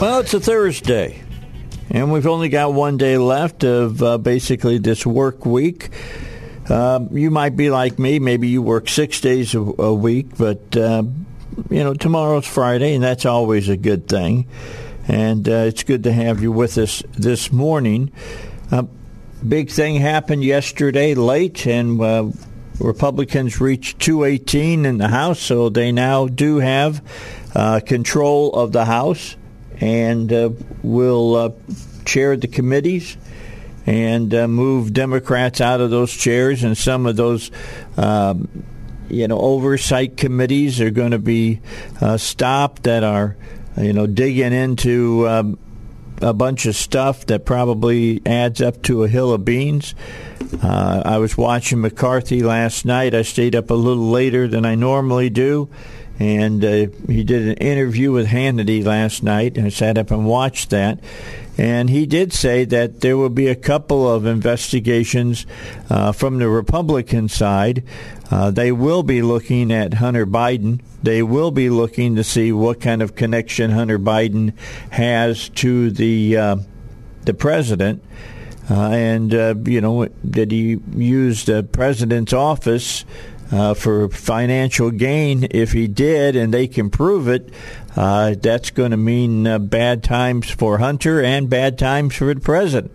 Well, it's a Thursday, and we've only got one day left of uh, basically this work week. Uh, you might be like me. Maybe you work six days a, a week, but uh, you know tomorrow's Friday, and that's always a good thing. And uh, it's good to have you with us this morning. Uh, big thing happened yesterday late, and uh, Republicans reached 218 in the House, so they now do have control of the House and uh, will uh, chair the committees and uh, move Democrats out of those chairs, and some of those. Um, you know, oversight committees are going to be uh, stopped that are, you know, digging into um, a bunch of stuff that probably adds up to a hill of beans. Uh, I was watching McCarthy last night. I stayed up a little later than I normally do and uh, he did an interview with Hannity last night, and I sat up and watched that. And he did say that there will be a couple of investigations uh, from the Republican side. Uh, they will be looking at Hunter Biden. They will be looking to see what kind of connection Hunter Biden has to the uh, the president. Uh, and uh, you know, did he use the president's office uh, for financial gain. If he did, and they can prove it, uh, that's going to mean uh, bad times for Hunter and bad times for the president.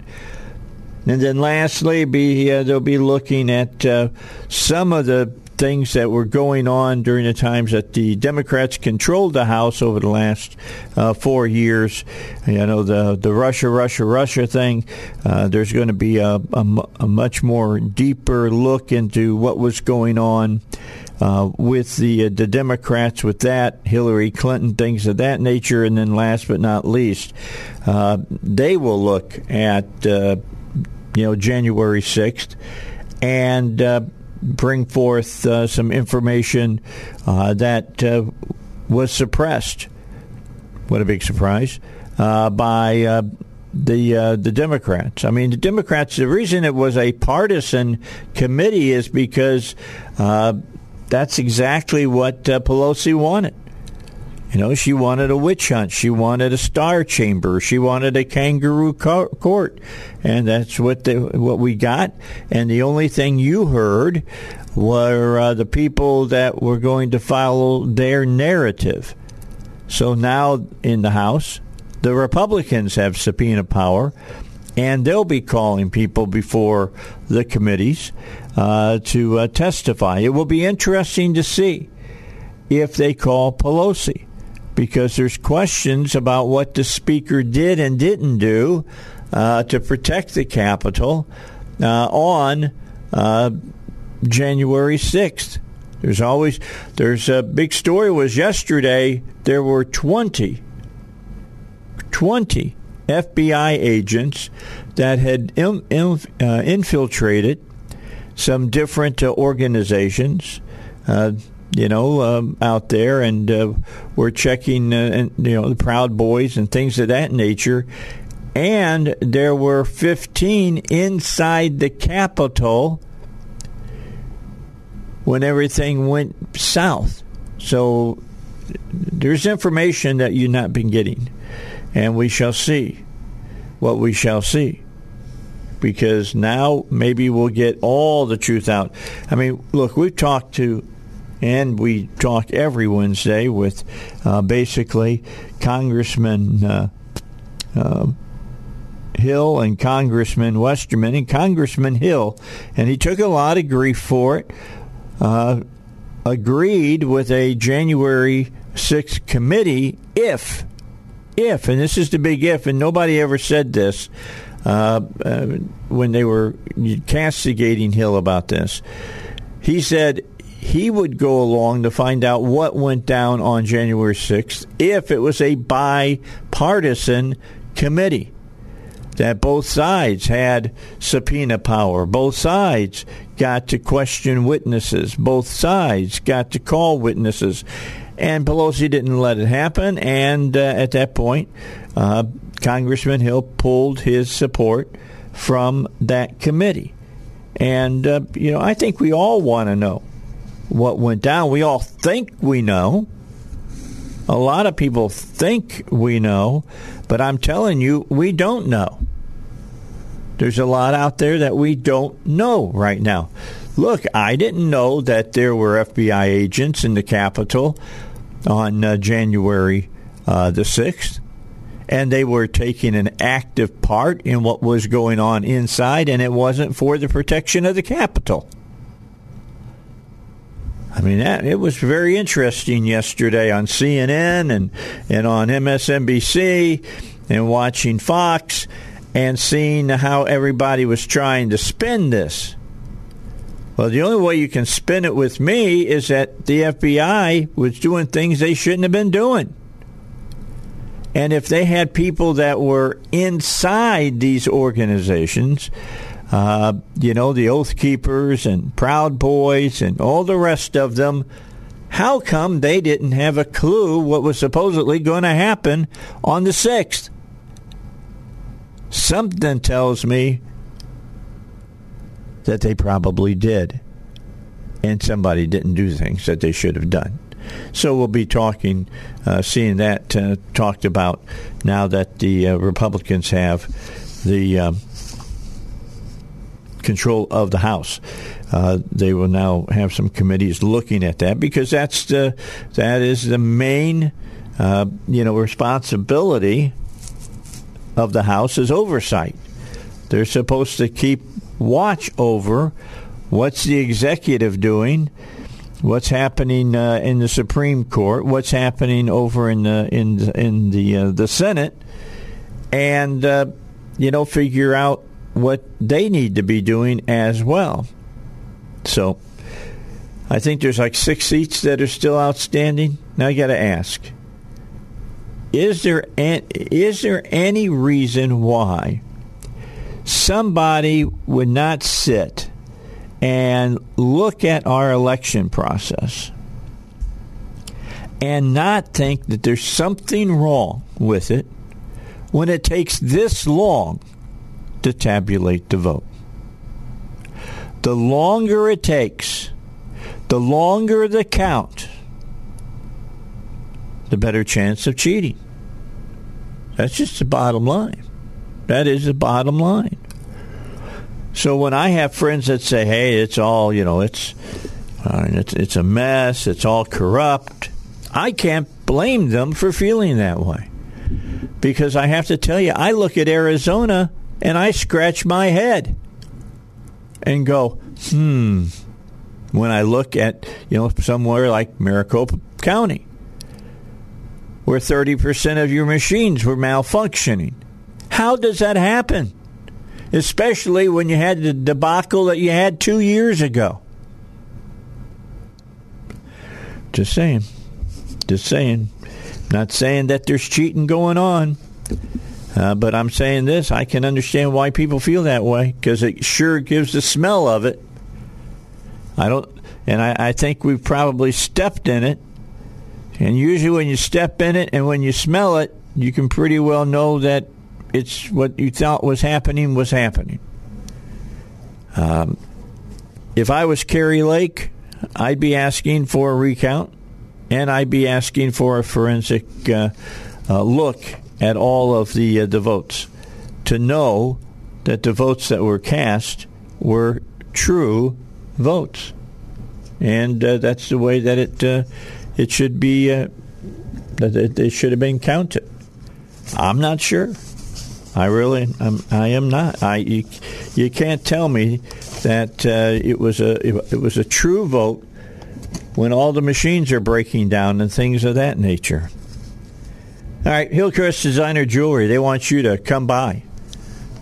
And then lastly, be uh, they'll be looking at uh, some of the things that were going on during the times that the Democrats controlled the House over the last uh, four years. You know, the the Russia, Russia, Russia thing. Uh, there's going to be a, a, a, much more deeper look into what was going on. Uh, with the uh, the Democrats, with that Hillary Clinton, things of that nature, and then last but not least, uh, they will look at uh, you know January sixth, and bring forth uh, some information uh, that uh, was suppressed. What a big surprise uh, by uh, the uh, the Democrats. I mean, the Democrats. The reason it was a partisan committee is because that's exactly what Pelosi wanted. You know, she wanted a witch hunt. She wanted a star chamber. She wanted a kangaroo court, and that's what the, what we got. And the only thing you heard were uh, the people that were going to follow their narrative. So now in the House, the Republicans have subpoena power, and they'll be calling people before the committees uh, to uh, testify. It will be interesting to see if they call Pelosi because there's questions about what the speaker did and didn't do uh, to protect the Capitol uh, on uh, January 6th. There's always there's a big story was yesterday there were 20 20 FBI agents that had in, in, uh, infiltrated some different uh, organizations uh, you know, um, out there, and uh, we're checking, uh, and, you know, the Proud Boys and things of that nature. And there were 15 inside the Capitol when everything went south. So there's information that you've not been getting, and we shall see what we shall see. Because now maybe we'll get all the truth out. I mean, look, we've talked to and we talk every Wednesday with uh, basically Congressman uh, uh, Hill and Congressman Westerman and Congressman Hill, and he took a lot of grief for it. Uh, agreed with a January 6th committee if, if, and this is the big if, and nobody ever said this uh, uh, when they were castigating Hill about this. He said he would go along to find out what went down on January 6th if it was a bipartisan committee. That both sides had subpoena power. Both sides got to question witnesses. Both sides got to call witnesses. And Pelosi didn't let it happen. And uh, at that point, uh, Congressman Hill pulled his support from that committee. And, uh, you know, I think we all want to know what went down. We all think we know. A lot of people think we know, but I'm telling you, we don't know. There's a lot out there that we don't know right now. Look, I didn't know that there were FBI agents in the Capitol on uh, January uh, the 6th, and they were taking an active part in what was going on inside, and it wasn't for the protection of the Capitol. I mean, that, it was very interesting yesterday on CNN and, and on MSNBC and watching Fox and seeing how everybody was trying to spin this. Well, the only way you can spin it with me is that the FBI was doing things they shouldn't have been doing. And if they had people that were inside these organizations, uh, you know, the Oath Keepers and Proud Boys and all the rest of them, how come they didn't have a clue what was supposedly going to happen on the 6th? Something tells me that they probably did, and somebody didn't do things that they should have done. So we'll be talking, uh, seeing that uh, talked about now that the uh, Republicans have the um, control of the House. Uh, they will now have some committees looking at that because that's the that is the main uh, you know responsibility of the House is oversight. They're supposed to keep watch over what's the executive doing, what's happening uh, in the Supreme Court, what's happening over in the in in the uh, the Senate, and uh, you know figure out what they need to be doing as well. So, I think there's like six seats that are still outstanding. Now I got to ask is there an, is there any reason why somebody would not sit and look at our election process and not think that there's something wrong with it when it takes this long to tabulate the vote? The longer it takes, the longer the count, the better chance of cheating. That's just the bottom line. That is the bottom line. So when I have friends that say, "Hey, it's all you know, it's uh, it's it's a mess, it's all corrupt," I can't blame them for feeling that way because I have to tell you, I look at Arizona and I scratch my head and go, "Hmm." When I look at you know somewhere like Maricopa County, where 30% of your machines were malfunctioning. How does that happen? Especially when you had the debacle that you had two years ago. Just saying. Just saying. Not saying that there's cheating going on. Uh, but I'm saying this I can understand why people feel that way because it sure gives the smell of it. I don't, and I, I think we've probably stepped in it and usually, when you step in it and when you smell it, you can pretty well know that it's what you thought was happening was happening. Um, if I was Kari Lake, I'd be asking for a recount, and I'd be asking for a forensic uh, uh, look at all of the uh, the votes to know that the votes that were cast were true votes. and uh, that's the way that it uh, it should be. Uh, that it, it, should have been counted. I'm not sure. I really, I'm, I am not. I you, you can't tell me that uh, it was a it, it was a true vote when all the machines are breaking down and things of that nature. All right, Hillcrest Designer Jewelry. They want you to come by.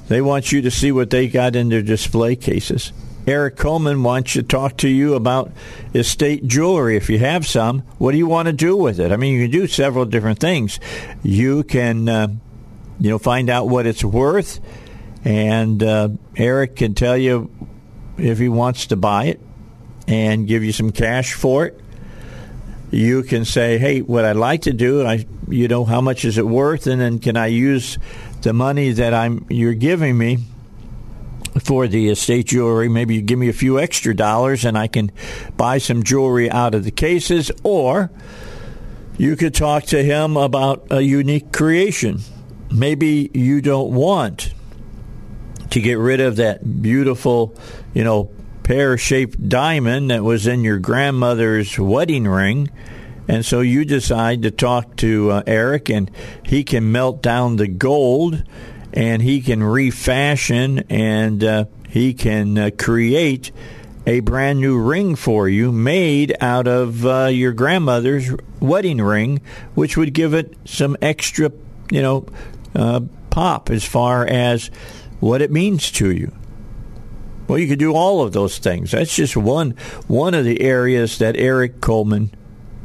They want you to see what they got in their display cases. Eric Coleman wants to talk to you about estate jewelry. If you have some, what do you want to do with it? I mean, you can do several different things. You can, uh, you know, find out what it's worth, and uh, Eric can tell you if he wants to buy it and give you some cash for it you can say, "Hey, what I'd like to do, I, you know, how much is it worth, and then can I use the money that I'm you're giving me for the estate jewelry? Maybe you give me a few extra dollars, and I can buy some jewelry out of the cases, or you could talk to him about a unique creation. Maybe you don't want to get rid of that beautiful, you know, pear shaped diamond that was in your grandmother's wedding ring. And so you decide to talk to uh, Eric, and he can melt down the gold and he can refashion and uh, he can uh, create a brand new ring for you made out of uh, your grandmother's wedding ring, which would give it some extra, you know, uh, pop as far as what it means to you. Well, you could do all of those things. That's just one one of the areas that Eric Coleman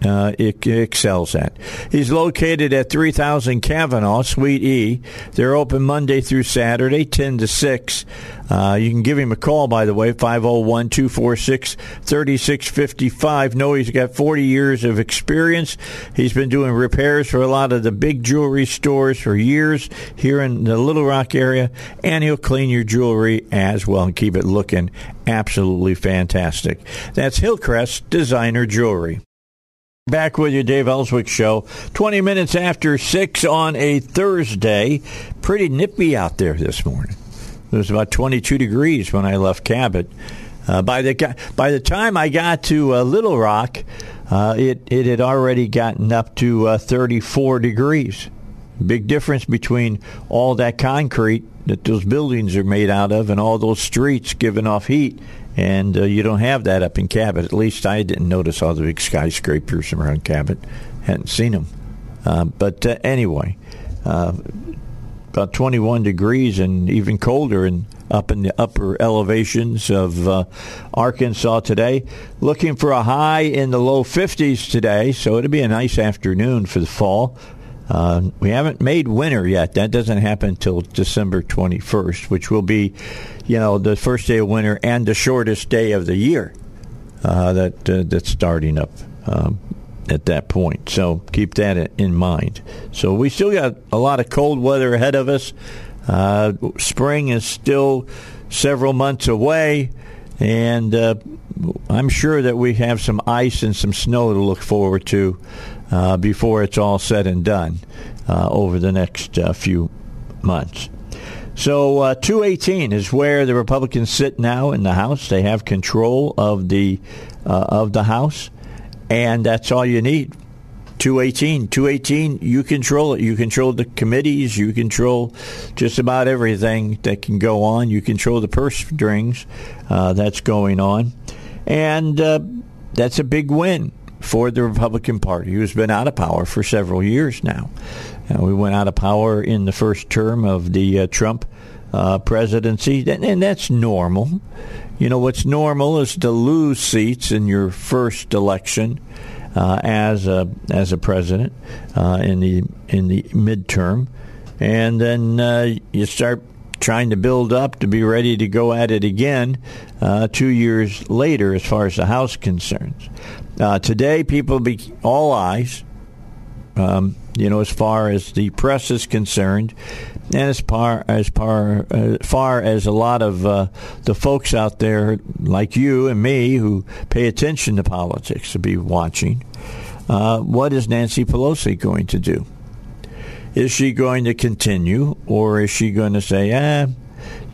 uh, excels at. He's located at 3000 Kavanaugh, Suite E. They're open Monday through Saturday, 10 to 6. Uh, you can give him a call, by the way, 501 246 3655. No, he's got 40 years of experience. He's been doing repairs for a lot of the big jewelry stores for years here in the Little Rock area, and he'll clean your jewelry as well and keep it looking absolutely fantastic. That's Hillcrest Designer Jewelry. Back with you, Dave Elswick Show. 20 minutes after 6 on a Thursday. Pretty nippy out there this morning. It was about 22 degrees when I left Cabot. Uh, by the by the time I got to uh, Little Rock, uh, it it had already gotten up to uh, 34 degrees. Big difference between all that concrete that those buildings are made out of and all those streets giving off heat and uh, you don't have that up in Cabot. At least I didn't notice all the big skyscrapers around Cabot. Hadn't seen them. Uh, but uh, anyway, uh, about 21 degrees and even colder and up in the upper elevations of uh, Arkansas today. Looking for a high in the low 50s today, so it'll be a nice afternoon for the fall. Uh, we haven't made winter yet. That doesn't happen until December 21st, which will be, you know, the first day of winter and the shortest day of the year. Uh, that uh, that's starting up um, at that point. So keep that in mind. So we still got a lot of cold weather ahead of us. Uh, spring is still several months away, and uh, I'm sure that we have some ice and some snow to look forward to uh, before it's all said and done uh, over the next few months. So uh, 218 is where the Republicans sit now in the House. They have control of the uh, of the House, and that's all you need. 218, 218, you control it. You control the committees. You control just about everything that can go on. You control the purse strings uh, that's going on, and that's a big win for the Republican Party, who's been out of power for several years now. Uh, we went out of power in the first term of the uh, Trump uh, presidency, and, and, that's normal. You know, what's normal is to lose seats in your first election uh, as a as a president uh, in the in the midterm, and then uh, you start trying to build up to be ready to go at it again two years later, as far as the House concerns. Today, people be all eyes. Um, you know, as far as the press is concerned, and as far as far, uh, far as a lot of uh, the folks out there, like you and me, who pay attention to politics, to be watching. Uh, what is Nancy Pelosi going to do? Is she going to continue, or is she going to say, "Ah,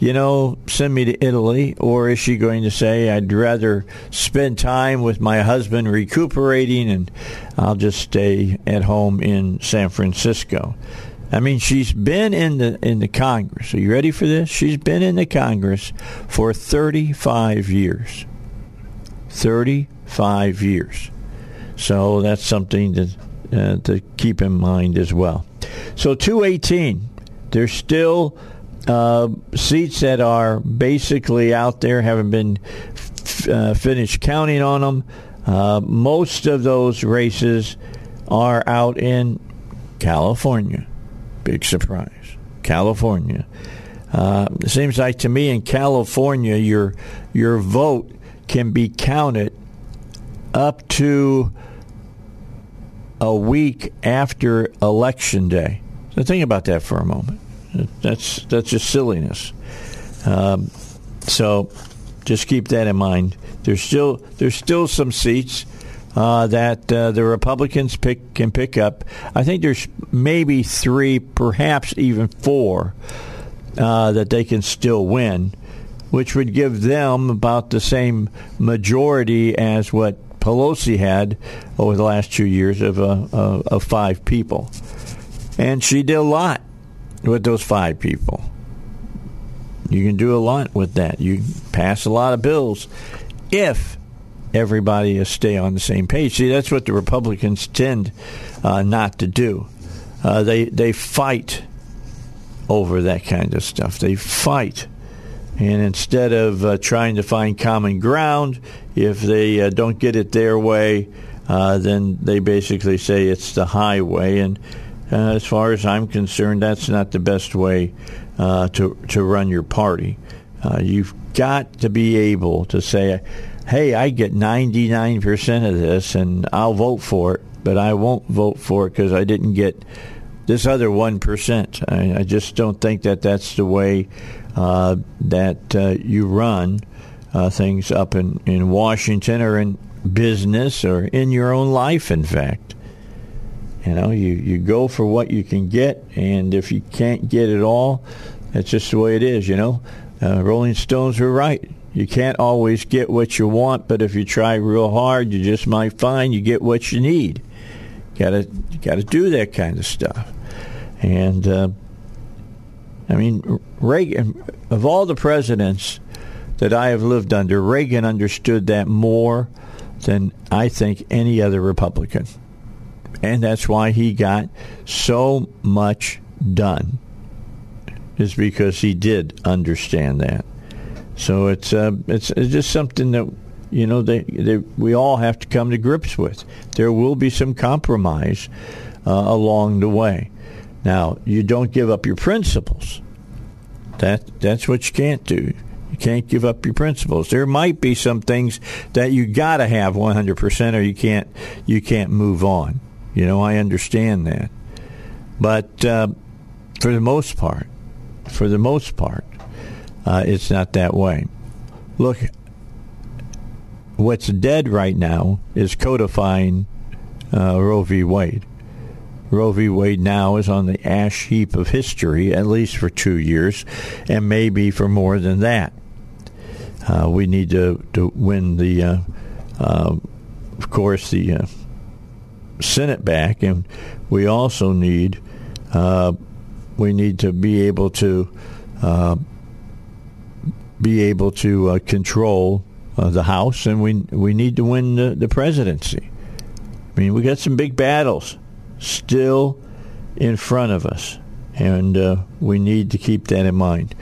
you know, send me to Italy? Or is she going to say, I'd rather spend time with my husband recuperating and I'll just stay at home in San Francisco? I mean, she's been in the in the Congress. Are you ready for this? She's been in the Congress for 35 years. 35 years. So that's something to uh, to keep in mind as well. So 218. There's still uh, seats that are basically out there, haven't been f- uh, finished counting on them. Uh, most of those races are out in California. Big surprise. California. Uh, it seems like to me in California, your your vote can be counted up to a week after election day. So think about that for a moment. That's that's just silliness. Um, so just keep that in mind. There's still there's still some seats uh, that uh, the Republicans pick can pick up. I think there's maybe three, perhaps even four, uh, that they can still win, which would give them about the same majority as what Pelosi had over the last two years of uh, of five people, and she did a lot with those five people. You can do a lot with that. You pass a lot of bills if everybody is stay on the same page. See, that's what the Republicans tend uh, not to do. Uh, they they fight over that kind of stuff. They fight, and instead of uh, trying to find common ground, if they uh, don't get it their way, uh, then they basically say it's the highway. And uh, as far as I'm concerned, that's not the best way to to run your party. you've got to be able to say hey, I get 99% of this and I'll vote for it, but I won't vote for it because I didn't get this other 1%. I, I, just don't think that that's the way uh, that uh, you run uh, things up in, in Washington or in business or in your own life, in fact. You know, you, you go for what you can get, and if you can't get it all, that's just the way it is, you know. Uh, Rolling Stones were right you can't always get what you want, but if you try real hard, you just might find you get what you need. Got to got to do that kind of stuff. And uh, I mean, Reagan of all the presidents that I have lived under, Reagan understood that more than I think any other Republican. And that's why he got so much done. Is because he did understand that. So it's uh, it's, it's just something that you know they, they, we all have to come to grips with. There will be some compromise uh, along the way. Now you don't give up your principles. That that's what you can't do. You can't give up your principles. There might be some things that you got to have 100% or you can't you can't move on. You know, I understand that. But uh, for the most part, for the most part, uh, it's not that way. Look, what's dead right now is codifying uh, Roe v. Wade. Roe v. Wade now is on the ash heap of history, at least for two years, and maybe for more than that. Uh, we need to, to win the, uh, uh, of course, the uh, Senate back, and we also need uh, we need to be able to uh, be able to uh, control uh, the House, and we we need to win the, the presidency. I mean, we got some big battles still in front of us, and uh, we need to keep that in mind.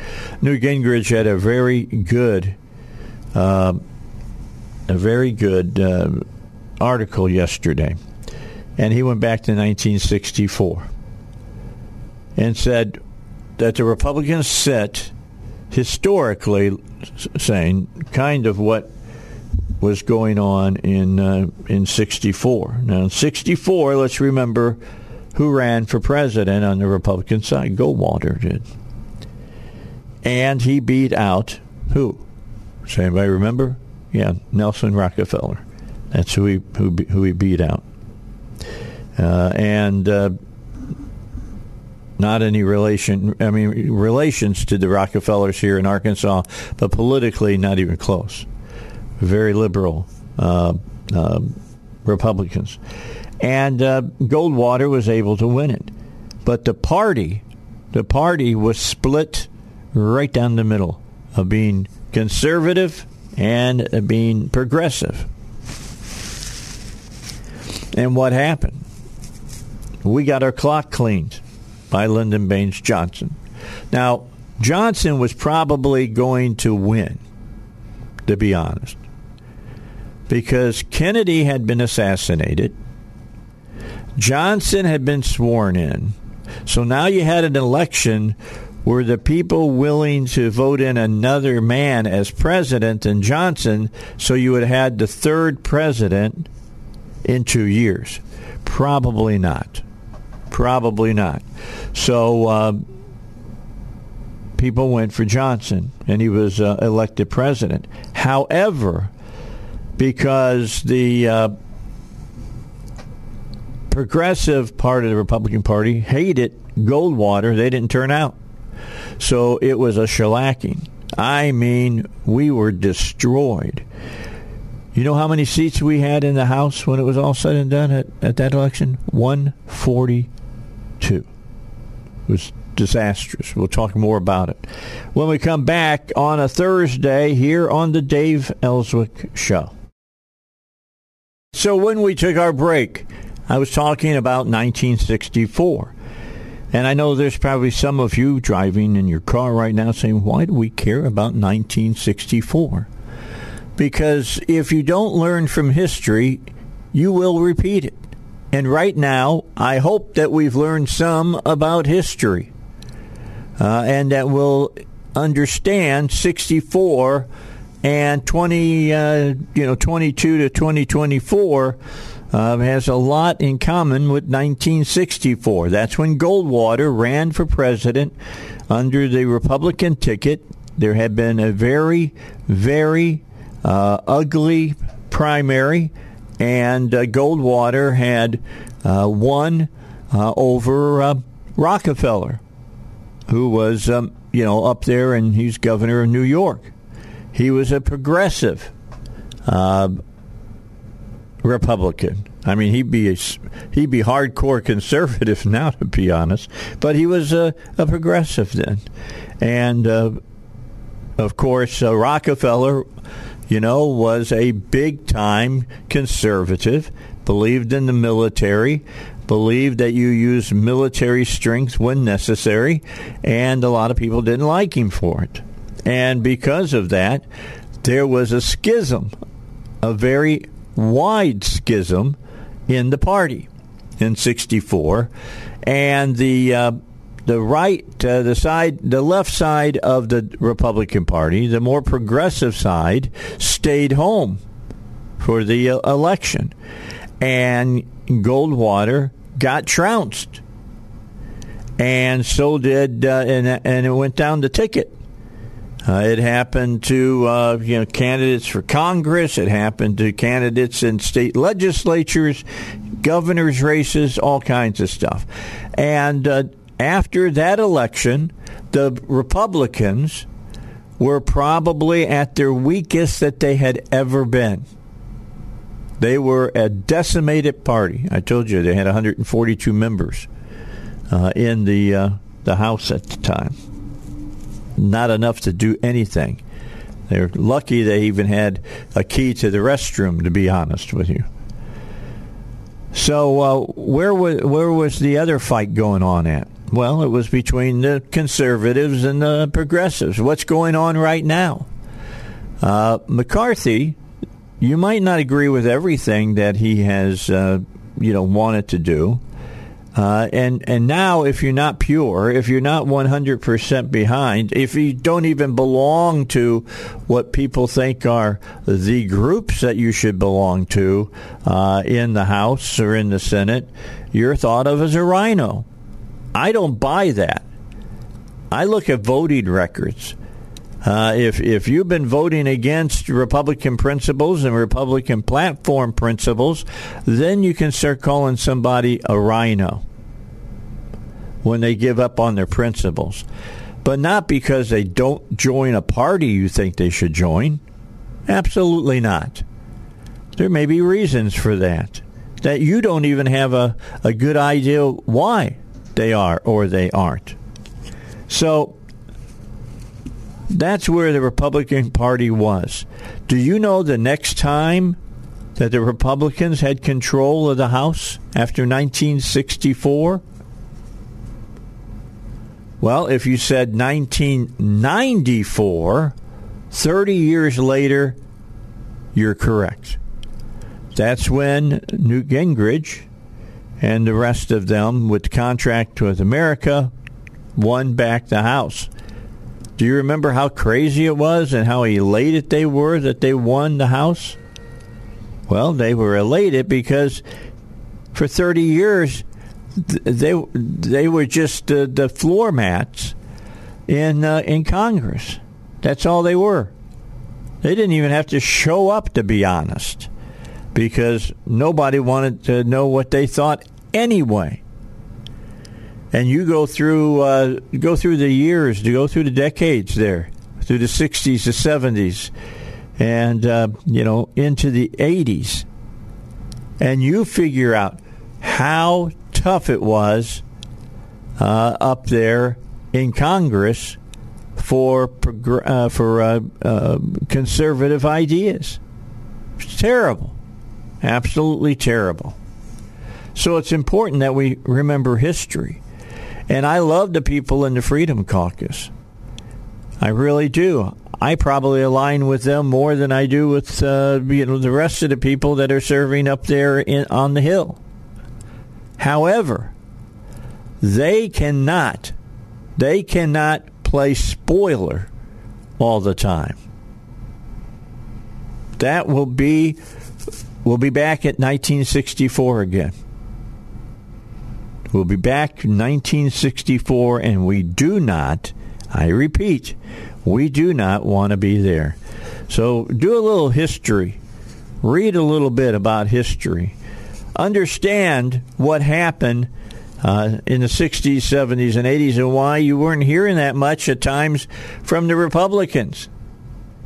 Newt Gingrich had a very good, uh, a very good uh, article yesterday, and he went back to 1964 and said that the Republicans set historically saying kind of what was going on in uh, in 64. Now in 64, let's remember who ran for president on the Republican side. Goldwater did. And he beat out who? Does anybody remember? Yeah, Nelson Rockefeller. That's who he who, who he beat out. Uh, and uh, not any relation. I mean, relations to the Rockefellers here in Arkansas, but politically, not even close. Very liberal uh, uh, Republicans, and uh, Goldwater was able to win it. But the party, the party was split right down the middle of being conservative and being progressive. And what happened? We got our clock cleaned by Lyndon Baines Johnson. Now, Johnson was probably going to win, to be honest, because Kennedy had been assassinated. Johnson had been sworn in. So now you had an election were the people willing to vote in another man as president than Johnson so you would have had the third president in two years? Probably not. Probably not. So uh, people went for Johnson, and he was uh, elected president. However, because the uh, progressive part of the Republican Party hated Goldwater, they didn't turn out. So it was a shellacking. I mean, we were destroyed. You know how many seats we had in the House when it was all said and done at, at that election? 142. It was disastrous. We'll talk more about it when we come back on a Thursday here on the Dave Elswick Show. So when we took our break, I was talking about 1964. And I know there's probably some of you driving in your car right now saying, why do we care about 1964? Because if you don't learn from history, you will repeat it. And right now, I hope that we've learned some about history uh, and that we'll understand 64 and 20, uh, you know, 22 to 2024 uh, has a lot in common with 1964. That's when Goldwater ran for president under the Republican ticket. There had been a very, very uh, ugly primary, and uh, Goldwater had uh, won uh, over uh, Rockefeller, who was, um, you know, up there, and he's governor of New York. He was a progressive. Republican. I mean, he'd be a, he'd be hardcore conservative now, to be honest. But he was a, a progressive then, and uh, of course, uh, Rockefeller, you know, was a big time conservative. Believed in the military, believed that you use military strength when necessary, and a lot of people didn't like him for it. And because of that, there was a schism, a very wide schism in the party in 64 and the uh, the right uh, the side the left side of the Republican Party the more progressive side stayed home for the uh, election and Goldwater got trounced and so did uh, and and it went down the ticket uh, it happened to uh, you know candidates for Congress. It happened to candidates in state legislatures, governors' races, all kinds of stuff. And uh, after that election, the Republicans were probably at their weakest that they had ever been. They were a decimated party. I told you they had 142 members uh, in the uh, the House at the time not enough to do anything. They're lucky they even had a key to the restroom, to be honest with you. So uh, where was where was the other fight going on at? Well, it was between the conservatives and the progressives. What's going on right now? Uh, McCarthy, you might not agree with everything that he has, uh, you know, wanted to do. Uh, and and now, if you're not pure, if you're not 100% behind, if you don't even belong to what people think are the groups that you should belong to uh, in the House or in the Senate, you're thought of as a RINO. I don't buy that. I look at voting records. Uh, if if you've been voting against Republican principles and Republican platform principles, then you can start calling somebody a RINO when they give up on their principles, but not because they don't join a party you think they should join. Absolutely not. There may be reasons for that that you don't even have a, a good idea why they are or they aren't. So that's where the Republican Party was. Do you know the next time that the Republicans had control of the House after 1964? Well, if you said 1994, 30 years later, you're correct. That's when Newt Gingrich and the rest of them, with the contract with America, won back the House. Do you remember how crazy it was and how elated they were that they won the House? Well, they were elated because for 30 years they they were just the floor mats in uh, in Congress. That's all they were. They didn't even have to show up to be honest because nobody wanted to know what they thought anyway. And you go through uh, go through the years, to go through the decades there, through the '60s, the '70s, and uh, you know into the '80s, and you figure out how tough it was uh, up there in Congress for uh, for uh, uh, conservative ideas. It's terrible, absolutely terrible. So it's important that we remember history. And I love the people in the Freedom Caucus. I really do. I probably align with them more than I do with uh, you know the rest of the people that are serving up there in, on the Hill. However, they cannot they cannot play spoiler all the time. That will be we'll be back at 1964 again. We'll be back in 1964, and we do not, I repeat, we do not want to be there. So do a little history, read a little bit about history, understand what happened uh, in the 60s, 70s, and 80s, and why you weren't hearing that much at times from the Republicans.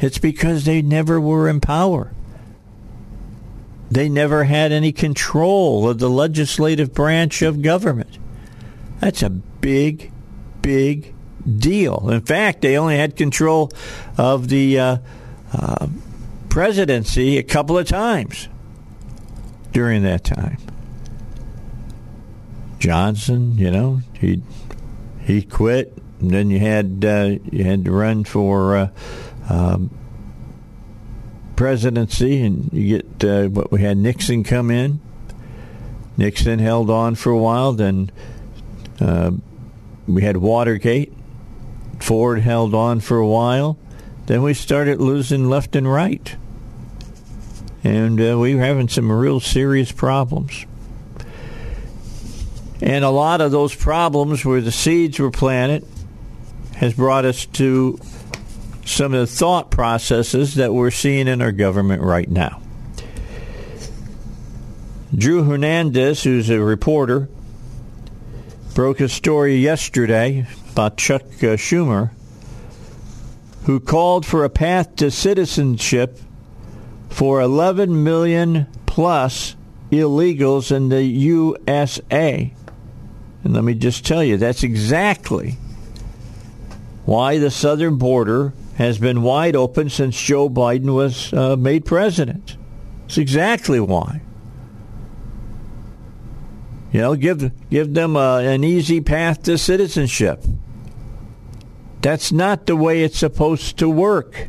It's because they never were in power. They never had any control of the legislative branch of government. That's a big, big deal. In fact, they only had control of the uh, uh, presidency a couple of times during that time. Johnson, you know, he he quit, and then you had uh, you had to run for uh, um, presidency, and you get uh, what we had Nixon come in. Nixon held on for a while. Then uh, we had Watergate. Ford held on for a while. Then we started losing left and right. And uh, we were having some real serious problems. And a lot of those problems where the seeds were planted has brought us to some of the thought processes that we're seeing in our government right now. Drew Hernandez, who's a reporter, broke a story yesterday about Chuck uh, Schumer, who called for a path to citizenship for 11 million plus illegals in the USA. And let me just tell you, that's exactly why the southern border has been wide open since Joe Biden was uh, made president. It's exactly why. You know, give give them a, an easy path to citizenship. That's not the way it's supposed to work.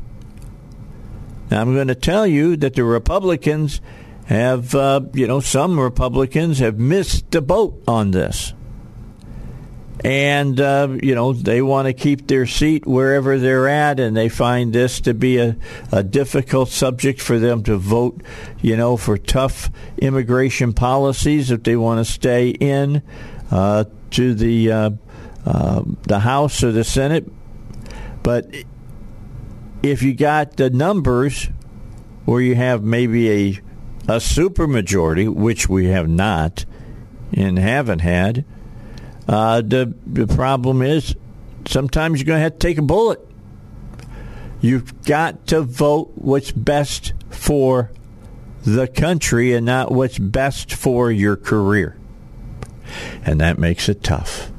Now, I'm going to tell you that the Republicans have, uh, you know, some Republicans have missed the boat on this and uh, you know they want to keep their seat wherever they're at, and they find this to be a, a difficult subject for them to vote, you know, for tough immigration policies if they want to stay in uh, to the uh, uh, the House or the Senate. But if you got the numbers where you have maybe a a supermajority, which we have not and haven't had Uh, the the problem is sometimes you're going to have to take a bullet. You've got to vote what's best for the country and not what's best for your career. And that makes it tough.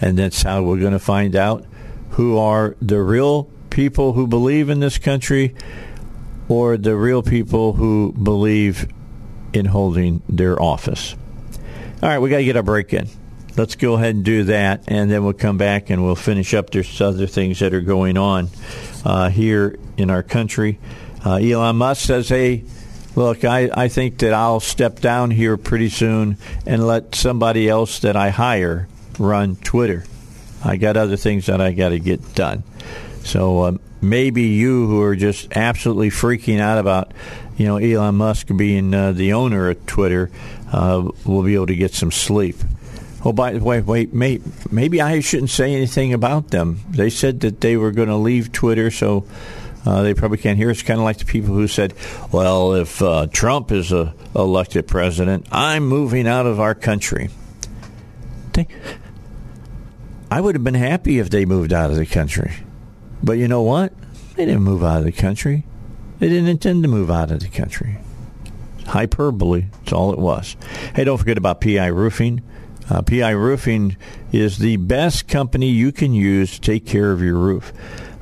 And that's how we're going to find out who are the real people who believe in this country or the real people who believe in holding their office. All right, we got to get our break in. Let's go ahead and do that, and then we'll come back and we'll finish up. There's other things that are going on uh, here in our country. Uh, Elon Musk says, hey, look, I, I think that I'll step down here pretty soon and let somebody else that I hire run Twitter. I got other things that I got to get done. So um, maybe you who are just absolutely freaking out about, you know, Elon Musk being uh, the owner of Twitter, uh, will be able to get some sleep. Oh, by the way, wait, may, maybe I shouldn't say anything about them. They said that they were going to leave Twitter, so uh, they probably can't hear. It's kind of like the people who said, "Well, if uh, Trump is a elected president, I'm moving out of our country." They, I would have been happy if they moved out of the country, but you know what? They didn't move out of the country. They didn't intend to move out of the country. Hyperbole. That's all it was. Hey, don't forget about PI Roofing. Uh, PI Roofing is the best company you can use to take care of your roof.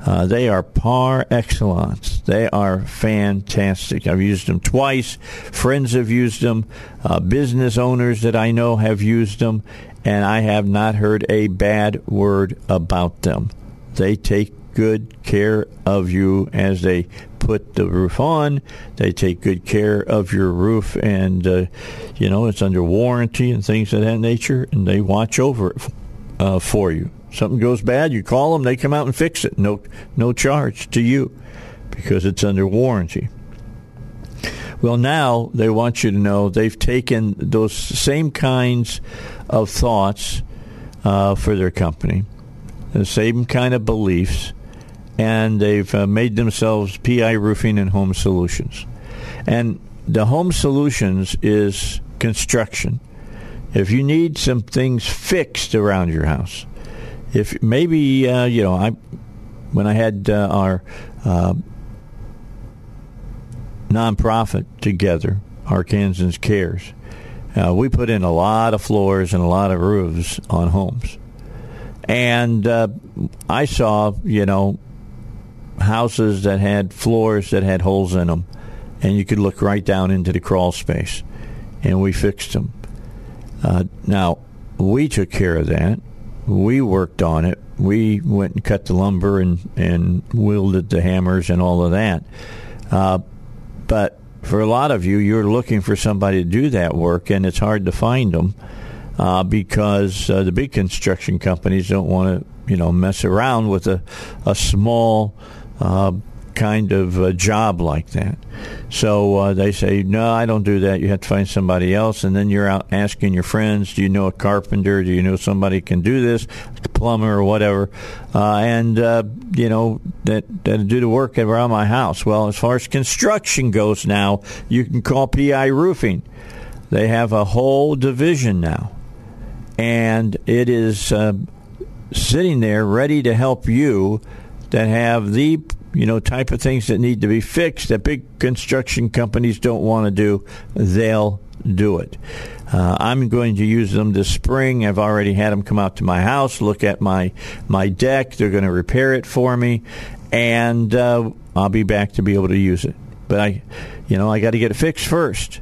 Uh, they are par excellence. They are fantastic. I've used them twice. Friends have used them. Uh, business owners that I know have used them, and I have not heard a bad word about them. They take good care of you as they put the roof on. They take good care of your roof, and uh, you know it's under warranty and things of that nature, and they watch over it uh, for you. Something goes bad, you call them, they come out and fix it. No, no charge to you because it's under warranty. Well, now they want you to know they've taken those same kinds of thoughts uh, for their company, the same kind of beliefs, and they've uh, made themselves PI Roofing and Home Solutions. And the Home Solutions is construction. If you need some things fixed around your house, if maybe uh, you know, I when I had uh, our uh, nonprofit together, Arkansans Cares, uh, we put in a lot of floors and a lot of roofs on homes, and uh, I saw you know houses that had floors that had holes in them, and you could look right down into the crawl space, and we fixed them. Uh, now we took care of that we worked on it. We went and cut the lumber and, and wielded the hammers and all of that. Uh, but for a lot of you, you're looking for somebody to do that work, and it's hard to find them uh, because uh, the big construction companies don't want to, you know, mess around with a, a small uh, kind of a job like that. So uh, they say, no, I don't do that. You have to find somebody else. And then you're out asking your friends, do you know a carpenter? Do you know somebody can do this, a plumber or whatever? Uh, and, uh, you know, that, that do the work around my house. Well, as far as construction goes now, you can call PI Roofing. They have a whole division now. And it is uh, sitting there ready to help you that have the you know, type of things that need to be fixed that big construction companies don't want to do, they'll do it. Uh, I'm going to use them this spring. I've already had them come out to my house, look at my my deck. They're going to repair it for me, and uh, I'll be back to be able to use it. But I, you know, I got to get it fixed first.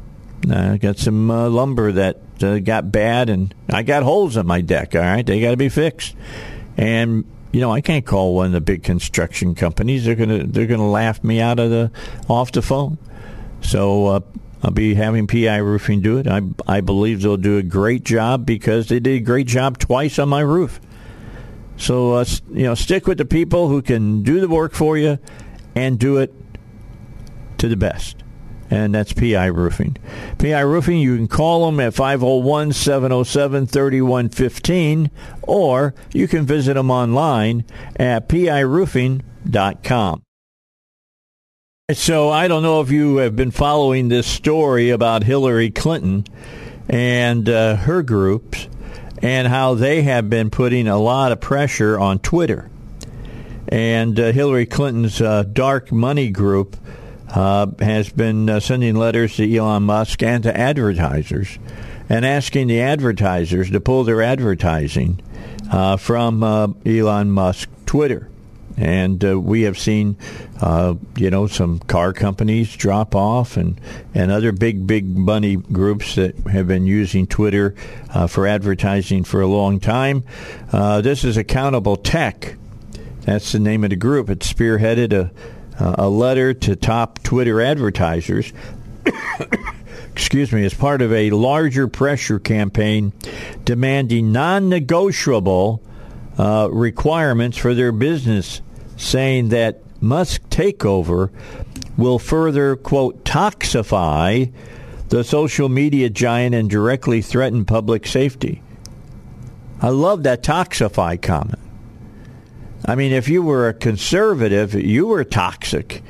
I got some uh, lumber that uh, got bad, and I got holes in my deck. All right, they got to be fixed, and you know, I can't call one of the big construction companies. They're gonna they're gonna laugh me out of the off the phone. So uh, I'll be having PI Roofing do it. I I believe they'll do a great job because they did a great job twice on my roof. So uh, you know, stick with the people who can do the work for you and do it to the best and that's PI Roofing. PI Roofing, you can call them at 501 707 3115, or you can visit them online at piroofing.com. So I don't know if you have been following this story about Hillary Clinton and uh, her groups and how they have been putting a lot of pressure on Twitter. And uh, Hillary Clinton's uh, dark money group uh, has been uh, sending letters to Elon Musk and to advertisers and asking the advertisers to pull their advertising uh, from uh, Elon Musk Twitter. And uh, we have seen, uh, you know, some car companies drop off, and, and other big, big money groups that have been using Twitter for advertising for a long time. This is Accountable Tech. That's the name of the group. It spearheaded a, a letter to top Twitter advertisers excuse me, as part of a larger pressure campaign demanding non negotiable uh, requirements for their business, saying that Musk takeover will further, quote, toxify the social media giant and directly threaten public safety. I love that toxify comment. I mean, if you were a conservative, you were toxic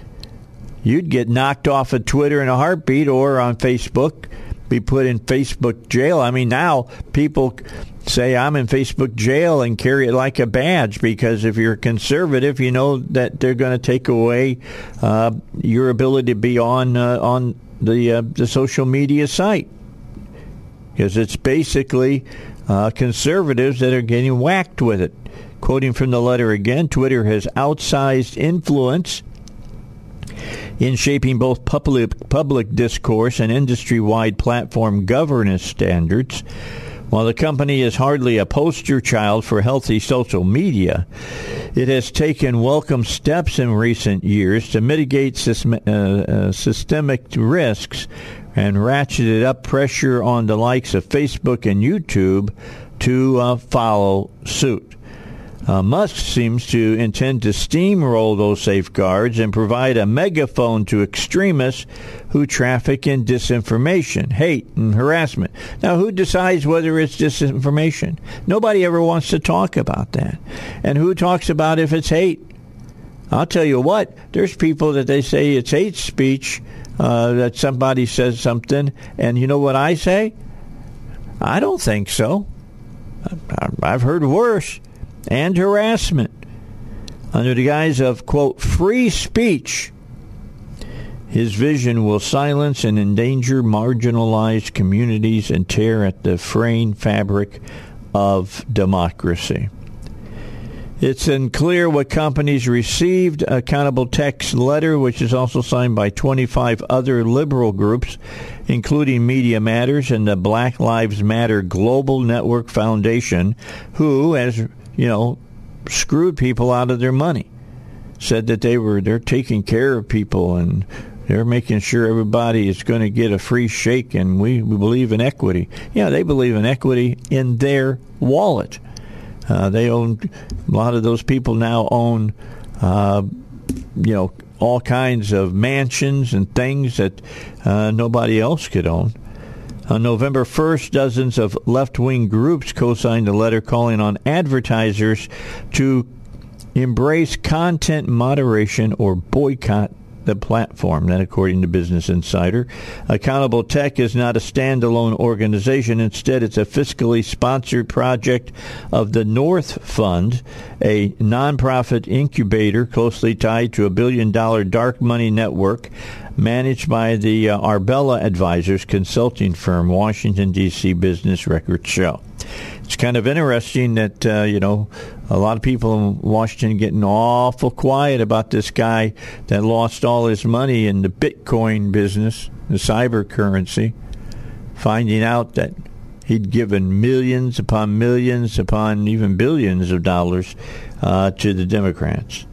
you'd get knocked off of Twitter in a heartbeat or on Facebook, be put in Facebook jail. I mean, now people say I'm in Facebook jail and carry it like a badge because if you're a conservative, you know that they're going to take away uh, your ability to be on uh, on the uh, the social media site because it's basically uh, conservatives that are getting whacked with it. Quoting from the letter again, Twitter has outsized influence in shaping both public, public discourse and industry wide platform governance standards. While the company is hardly a poster child for healthy social media, it has taken welcome steps in recent years to mitigate system, uh, uh, systemic risks and ratcheted up pressure on the likes of Facebook and YouTube to uh, follow suit. Uh, Musk seems to intend to steamroll those safeguards and provide a megaphone to extremists who traffic in disinformation, hate, and harassment. Now, who decides whether it's disinformation? Nobody ever wants to talk about that. And who talks about if it's hate? I'll tell you what, there's people that they say it's hate speech, uh, that somebody says something, and you know what I say? I don't think so. I've heard worse and harassment under the guise of, quote, free speech. His vision will silence and endanger marginalized communities and tear at the fraying fabric of democracy. It's unclear what companies received Accountable Tech's letter, which is also signed by 25 other liberal groups, including Media Matters and the Black Lives Matter Global Network Foundation, who, as you know, screwed people out of their money. Said that they were they're taking care of people and they're making sure everybody is going to get a free shake and we, we believe in equity. Yeah, they believe in equity in their wallet. Uh, they own a lot of those people now own uh, you know all kinds of mansions and things that uh, nobody else could own. On November 1st, dozens of left wing groups co signed a letter calling on advertisers to embrace content moderation or boycott the platform. That, according to Business Insider, Accountable Tech is not a standalone organization. Instead, it's a fiscally sponsored project of the North Fund, a nonprofit incubator closely tied to a billion dollar dark money network managed by the uh, Arabella Advisors consulting firm, Washington, D.C. Business Records show. It's kind of interesting that, uh, you know, a lot of people in Washington getting awful quiet about this guy that lost all his money in the Bitcoin business, the cyber currency, finding out that he'd given millions upon millions upon even billions of dollars uh, to the Democrats.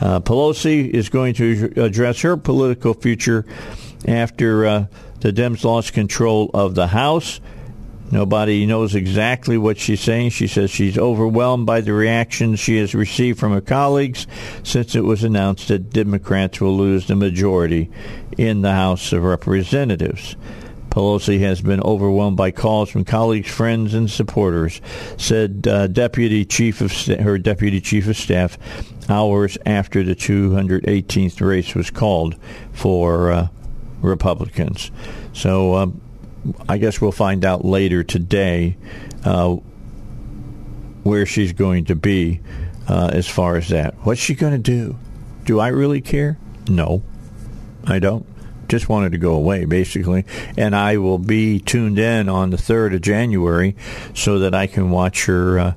Uh, Pelosi is going to address her political future after uh, the Dems lost control of the House. Nobody knows exactly what she's saying. She says she's overwhelmed by the reactions she has received from her colleagues since it was announced that Democrats will lose the majority in the House of Representatives. Pelosi has been overwhelmed by calls from colleagues, friends, and supporters, said uh, Deputy Chief of her Deputy Chief of Staff hours after the 218th race was called for uh, Republicans. So um, I guess we'll find out later today uh, where she's going to be uh, as far as that. What's she going to do? Do I really care? No, I don't. Just wanted to go away, basically. And I will be tuned in on the 3rd of January so that I can watch her uh,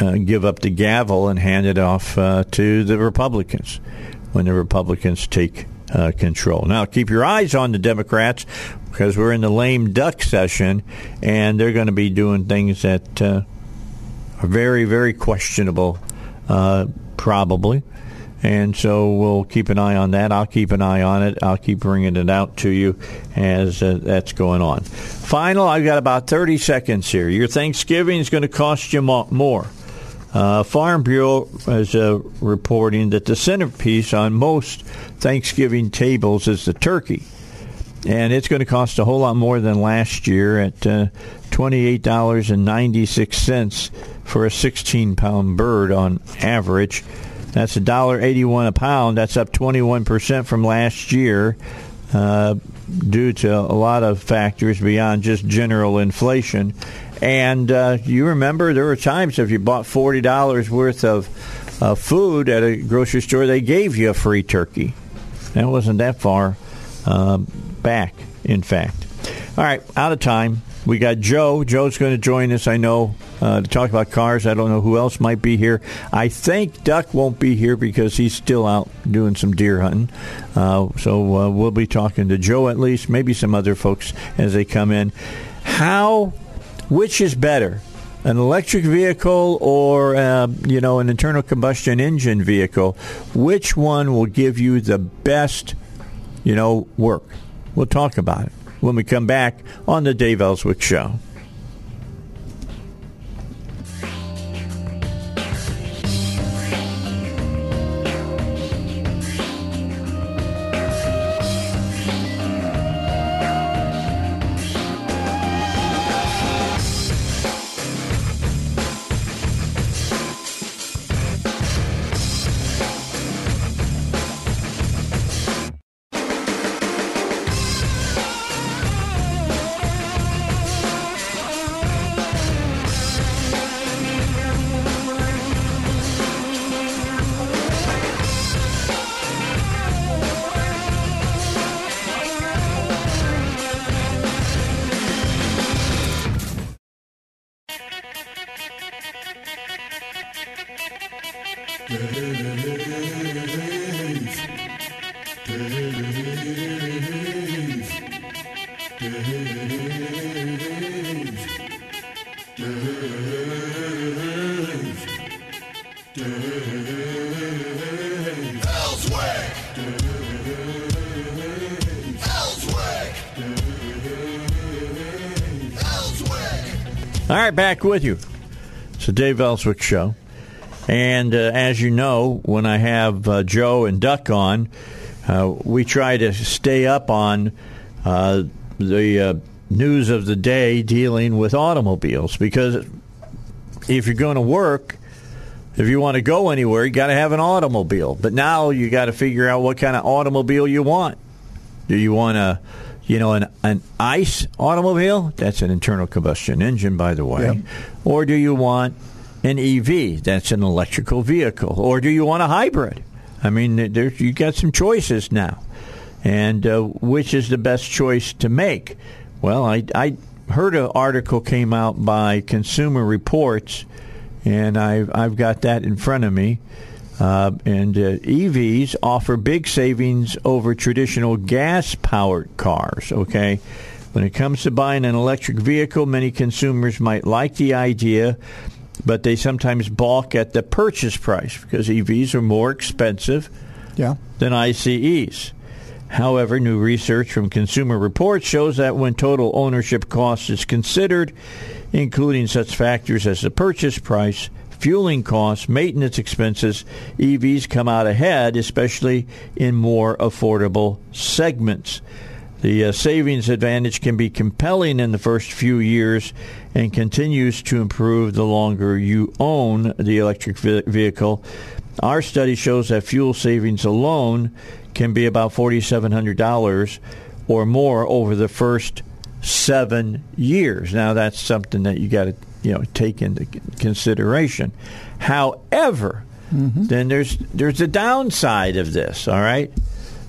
uh, give up the gavel and hand it off uh, to the Republicans when the Republicans take uh, control. Now, keep your eyes on the Democrats because we're in the lame duck session, and they're going to be doing things that uh, are very, very questionable, uh, probably. And so we'll keep an eye on that. I'll keep an eye on it. I'll keep bringing it out to you as uh, that's going on. Final, I've got about 30 seconds here. Your Thanksgiving is going to cost you more. Uh, Farm Bureau is uh, reporting that the centerpiece on most Thanksgiving tables is the turkey. And it's going to cost a whole lot more than last year at uh, $28.96 for a 16 pound bird on average. That's $1.81 a pound. That's up 21% from last year uh, due to a lot of factors beyond just general inflation. And uh, you remember there were times if you bought $40 worth of uh, food at a grocery store, they gave you a free turkey. That wasn't that far uh, back, in fact. All right, out of time. We got Joe. Joe's going to join us, I know, uh, to talk about cars. I don't know who else might be here. I think Duck won't be here because he's still out doing some deer hunting. Uh, so uh, we'll be talking to Joe at least, maybe some other folks as they come in. How, which is better? An electric vehicle or uh, you know an internal combustion engine vehicle? Which one will give you the best, you know, work? We'll talk about it when we come back on the Dave Elswick Show. With you. It's the Dave Elswick Show. And uh, as you know, when I have uh, Joe and Duck on, uh, we try to stay up on uh, the uh, news of the day dealing with automobiles because if you're going to work, if you want to go anywhere, you got to have an automobile. But now you got to figure out what kind of automobile you want. Do you want a you know, an, an ICE automobile, that's an internal combustion engine, by the way, or do you want an EV, that's an electrical vehicle, or do you want a hybrid? I mean, there's, you got some choices now, and uh, which is the best choice to make? Well, I, I heard an article came out by Consumer Reports, and I've I've got that in front of me uh, and uh, EVs offer big savings over traditional gas powered cars, okay? When it comes to buying an electric vehicle, many consumers might like the idea, but they sometimes balk at the purchase price because EVs are more expensive yeah. than ICEs. However, new research from Consumer Reports shows that when total ownership cost is considered, including such factors as the purchase price, fueling costs, maintenance expenses, EVs come out ahead, especially in more affordable segments. The uh, savings advantage can be compelling in the first few years and continues to improve the longer you own the electric vehicle. Our study shows that fuel savings alone can be about $4,700 or more over the first seven years. Now, that's something that you got to you know take into consideration. However, mm-hmm. then there's there's a downside of this. All right.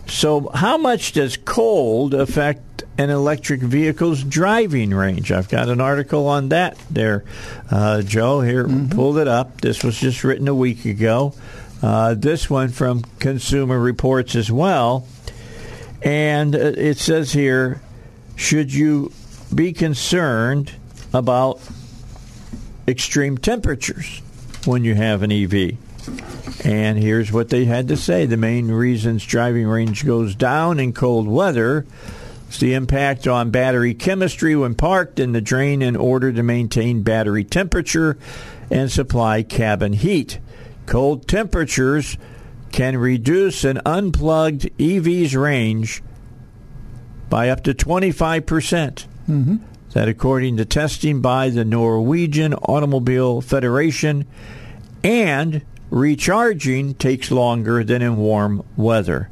So, how much does cold affect an electric vehicle's driving range? I've got an article on that there, uh, Joe. Here, mm-hmm. pulled it up. This was just written a week ago. Uh, this one from Consumer Reports as well. And uh, it says here should you be concerned about extreme temperatures when you have an EV? And here's what they had to say. The main reasons driving range goes down in cold weather is the impact on battery chemistry when parked in the drain in order to maintain battery temperature and supply cabin heat. Cold temperatures can reduce an unplugged EV's range by up to 25%. percent mm hmm That, according to testing by the Norwegian Automobile Federation, and recharging takes longer than in warm weather.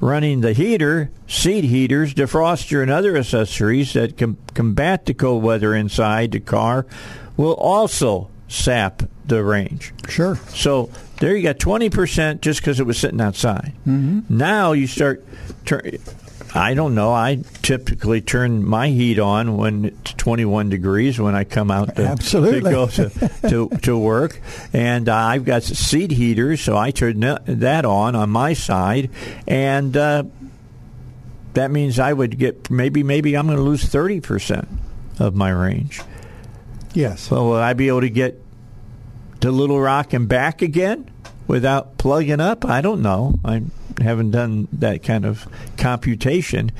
Running the heater, seat heaters, defroster, and other accessories that com- combat the cold weather inside the car will also sap the range. Sure. So there you got 20% just because it was sitting outside. Mm-hmm. Now you start. I don't know. I typically turn my heat on when it's 21 degrees when I come out to, Absolutely. to go to, to, to work. And uh, I've got seat heaters, so I turn that on on my side. And uh, that means I would get maybe, maybe I'm going to lose 30% of my range. Yes. So will I be able to get to Little Rock and back again without plugging up? I don't know. I haven't done that kind of computation,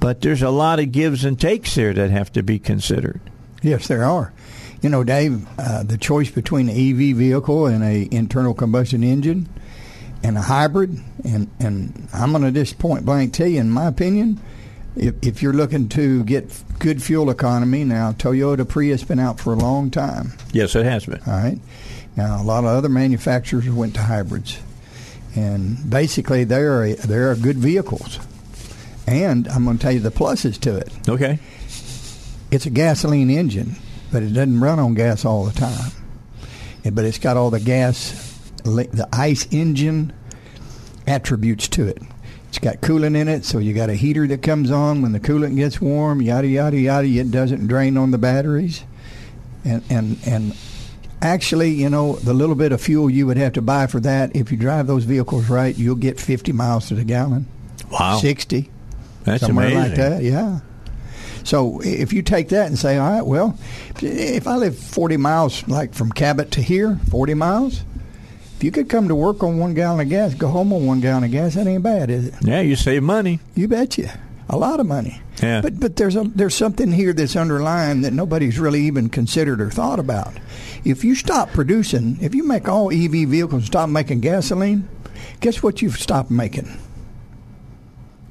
but there's a lot of gives and takes there that have to be considered. Yes, there are. You know, Dave, uh, the choice between an EV vehicle and a internal combustion engine and a hybrid, and, and I'm going to just point blank tell you, in my opinion, if, if you're looking to get good fuel economy, now Toyota Prius been out for a long time. Yes, it has been. All right. Now, a lot of other manufacturers went to hybrids, and basically they are they are good vehicles. And I'm going to tell you the pluses to it. Okay. It's a gasoline engine, but it doesn't run on gas all the time. But it's got all the gas, the ICE engine attributes to it. It's got coolant in it, so you got a heater that comes on when the coolant gets warm. Yada yada yada. It doesn't drain on the batteries, and and and actually, you know, the little bit of fuel you would have to buy for that, if you drive those vehicles right, you'll get 50 miles to the gallon. Wow. 60. That's somewhere amazing. like that, yeah. So if you take that and say, all right, well, if I live 40 miles, like from Cabot to here, 40 miles, if you could come to work on one gallon of gas, go home on one gallon of gas, that ain't bad, is it? Yeah, you save money. You betcha. A lot of money. Yeah. But but there's a there's something here that's underlying that nobody's really even considered or thought about. If you stop producing, if you make all EV vehicles stop making gasoline, guess what you've stopped making?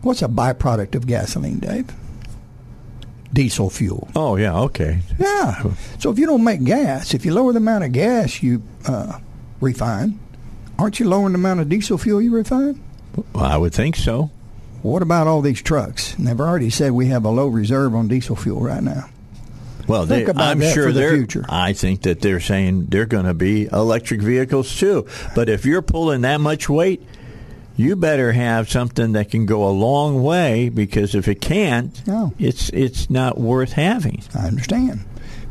What's a byproduct of gasoline, Dave? Diesel fuel. Oh yeah, okay. Yeah. So if you don't make gas, if you lower the amount of gas you uh, refine, aren't you lowering the amount of diesel fuel you refine? Well, I would think so. What about all these trucks? And they've already said we have a low reserve on diesel fuel right now. Well, they, I'm sure for the they're. future. I think that they're saying they're going to be electric vehicles too. But if you're pulling that much weight, you better have something that can go a long way because if it can't, Oh. it's it's not worth having. I understand.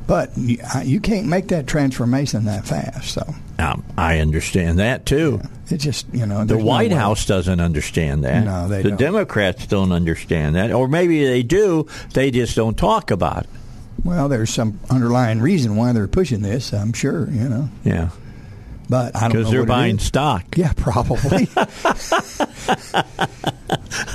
But you, you can't make that transformation that fast. So Um, I understand that too. it's just, you know. The there's no White. House doesn't understand that. No, they the don't. Democrats don't understand that, or maybe they do. They just don't talk about it. Well, there's some underlying reason why they're pushing this, I'm sure, you know. Yeah, But I don't because they're buying stock. Yeah, probably.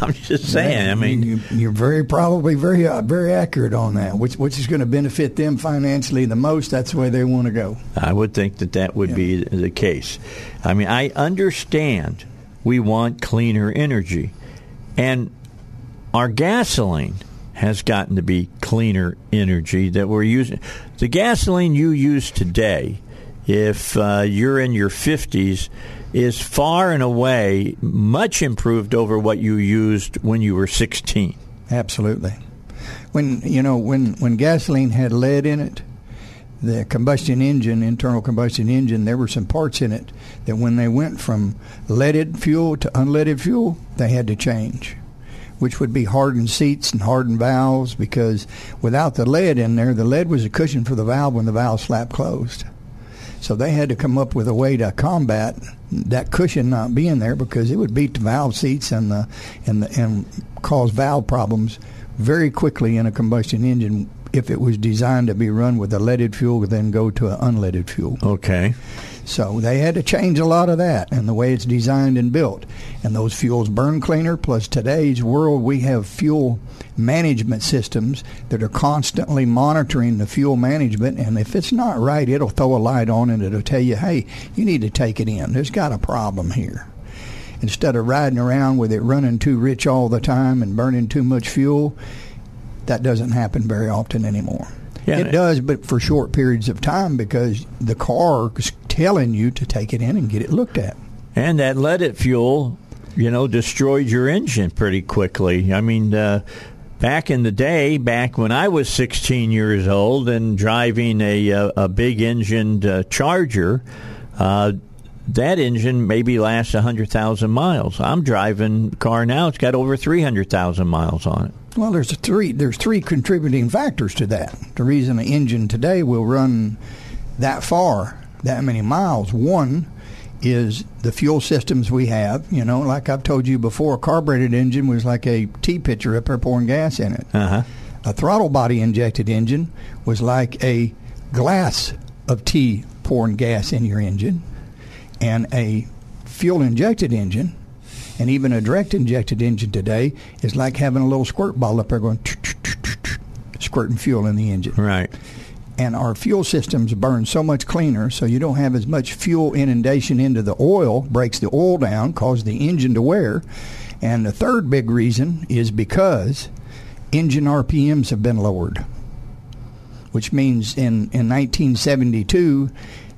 I'm just saying. I mean, you, you're very probably very uh, very accurate on that. Which which is going to benefit them financially the most. That's the way they want to go. I would think that that would be the case. I mean, I understand we want cleaner energy, and our gasoline has gotten to be cleaner energy that we're using. The gasoline you use today, if uh, you're in your 50s, is far and away much improved over what you used when you were 16. Absolutely. When you know when when gasoline had lead in it, the combustion engine, internal combustion engine, there were some parts in it that when they went from leaded fuel to unleaded fuel, they had to change, which would be hardened seats and hardened valves because without the lead in there, the lead was a cushion for the valve when the valve slapped closed. So they had to come up with a way to combat that cushion not being there because it would beat the valve seats and the and the, and cause valve problems very quickly in a combustion engine if it was designed to be run with a leaded fuel, then go to an unleaded fuel. Okay. So they had to change a lot of that and the way it's designed and built. And those fuels burn cleaner. Plus, today's world, we have fuel management systems that are constantly monitoring the fuel management. And if it's not right, it'll throw a light on and it'll tell you, hey, you need to take it in. There's got a problem here. Instead of riding around with it running too rich all the time and burning too much fuel, that doesn't happen very often anymore. Yeah, it does, but for short periods of time because the car is telling you to take it in and get it looked at. And that leaded fuel, you know, destroyed your engine pretty quickly. I mean, uh, back in the day, back when I was 16 years old and driving a a, a big engined uh, Charger. Uh, that engine maybe lasts 100,000 miles. I'm driving a car now, it's got over 300,000 miles on it. Well, there's three there's three contributing factors to that. The reason an engine today will run that far, that many miles, one is the fuel systems we have. You know, like I've told you before, a carbureted engine was like a tea pitcher up there pouring gas in it. Uh-huh. A throttle body injected engine was like a glass of tea pouring gas in your engine, and a fuel injected engine and even a direct injected engine today is like having a little squirt bottle up there going squirting fuel in the engine. Right. And our fuel systems burn so much cleaner, so you don't have as much fuel inundation into the oil, breaks the oil down, causes the engine to wear. And the third big reason is because engine RPMs have been lowered, which means in, in 1972,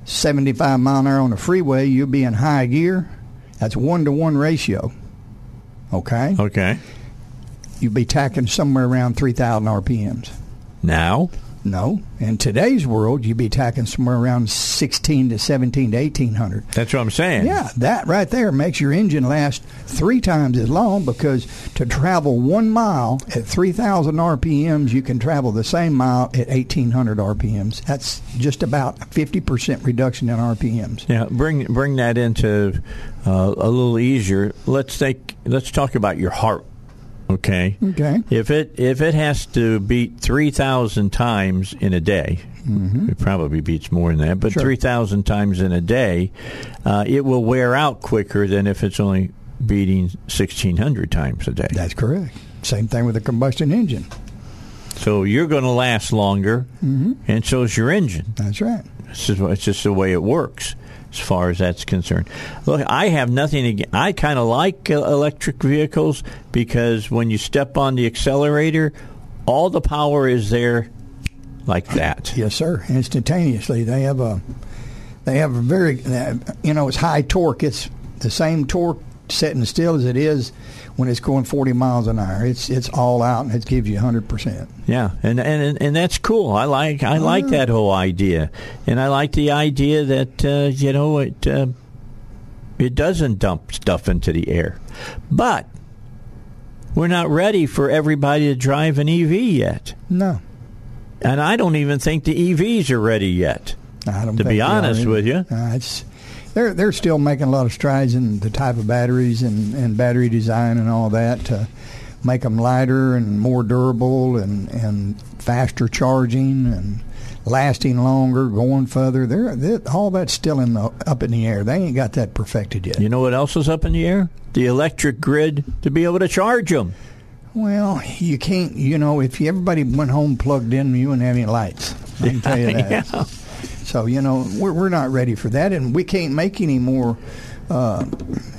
75 mile an hour on the freeway, you'll be in high gear that's one to one ratio. Okay. Okay. You'd be tacking somewhere around three thousand RPMs. Now. No. In today's world, you'd be tacking somewhere around 16 to 17 to 1800. That's what I'm saying. Yeah, that right there makes your engine last three times as long because to travel one mile at 3,000 RPMs, you can travel the same mile at 1,800 RPMs. That's just about 50% reduction in RPMs. Yeah, bring bring that into uh, a little easier. Let's take let's talk about your heart Okay. Okay. If it if it has to beat three thousand times in a day, mm-hmm. it probably beats more than that, but sure. three thousand times in a day, uh, it will wear out quicker than if it's only beating sixteen hundred times a day. That's correct. Same thing with a combustion engine. So you're going to last longer, mm-hmm. and so is your engine. That's right. It's just, it's just the way it works as far as that's concerned. Look, I have nothing against. I kind of like uh, electric vehicles because when you step on the accelerator, all the power is there, like that. Yes, sir. Instantaneously, they have a they have a very you know it's high torque. It's the same torque sitting still as it is when it's going 40 miles an hour. It's it's all out and it gives you 100 percent. Yeah, and and and that's cool. I like I like that whole idea, and I like the idea that uh, you know it uh, it doesn't dump stuff into the air, but we're not ready for everybody to drive an EV yet. No, and I don't even think the EVs are ready yet. I don't. To be honest with you, uh, it's they're they're still making a lot of strides in the type of batteries and, and battery design and all that to make them lighter and more durable and, and faster charging and lasting longer, going further. They're, they're, all that's still in the up in the air. They ain't got that perfected yet. You know what else is up in the air? The electric grid to be able to charge them. Well, you can't. You know, if everybody went home plugged in, you wouldn't have any lights. I can tell you that. yeah. So you know we're we're not ready for that, and we can't make any more uh,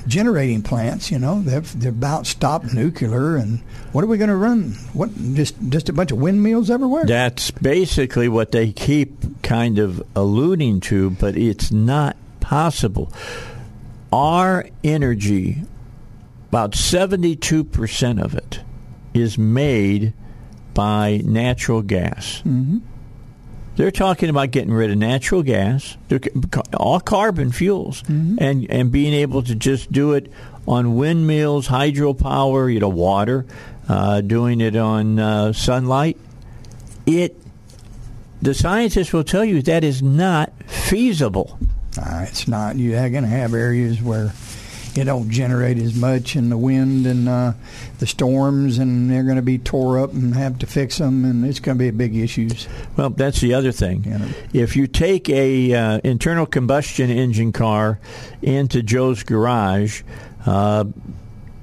generating plants. You know they've they're about stopped nuclear, and what are we going to run? What just just a bunch of windmills everywhere? That's basically what they keep kind of alluding to, but it's not possible. Our energy, about seventy-two percent of it, is made by natural gas. Mm-hmm. They're talking about getting rid of natural gas, all carbon fuels, mm-hmm. and and being able to just do it on windmills, hydropower, you know, water, uh, doing it on uh, sunlight. It, the scientists will tell you that is not feasible. Uh, it's not. You're going to have areas where it don't generate as much in the wind and uh, the storms, and they're going to be tore up and have to fix them, and it's going to be a big issues. Well, that's the other thing. You know? If you take a uh, internal combustion engine car into Joe's garage. Uh,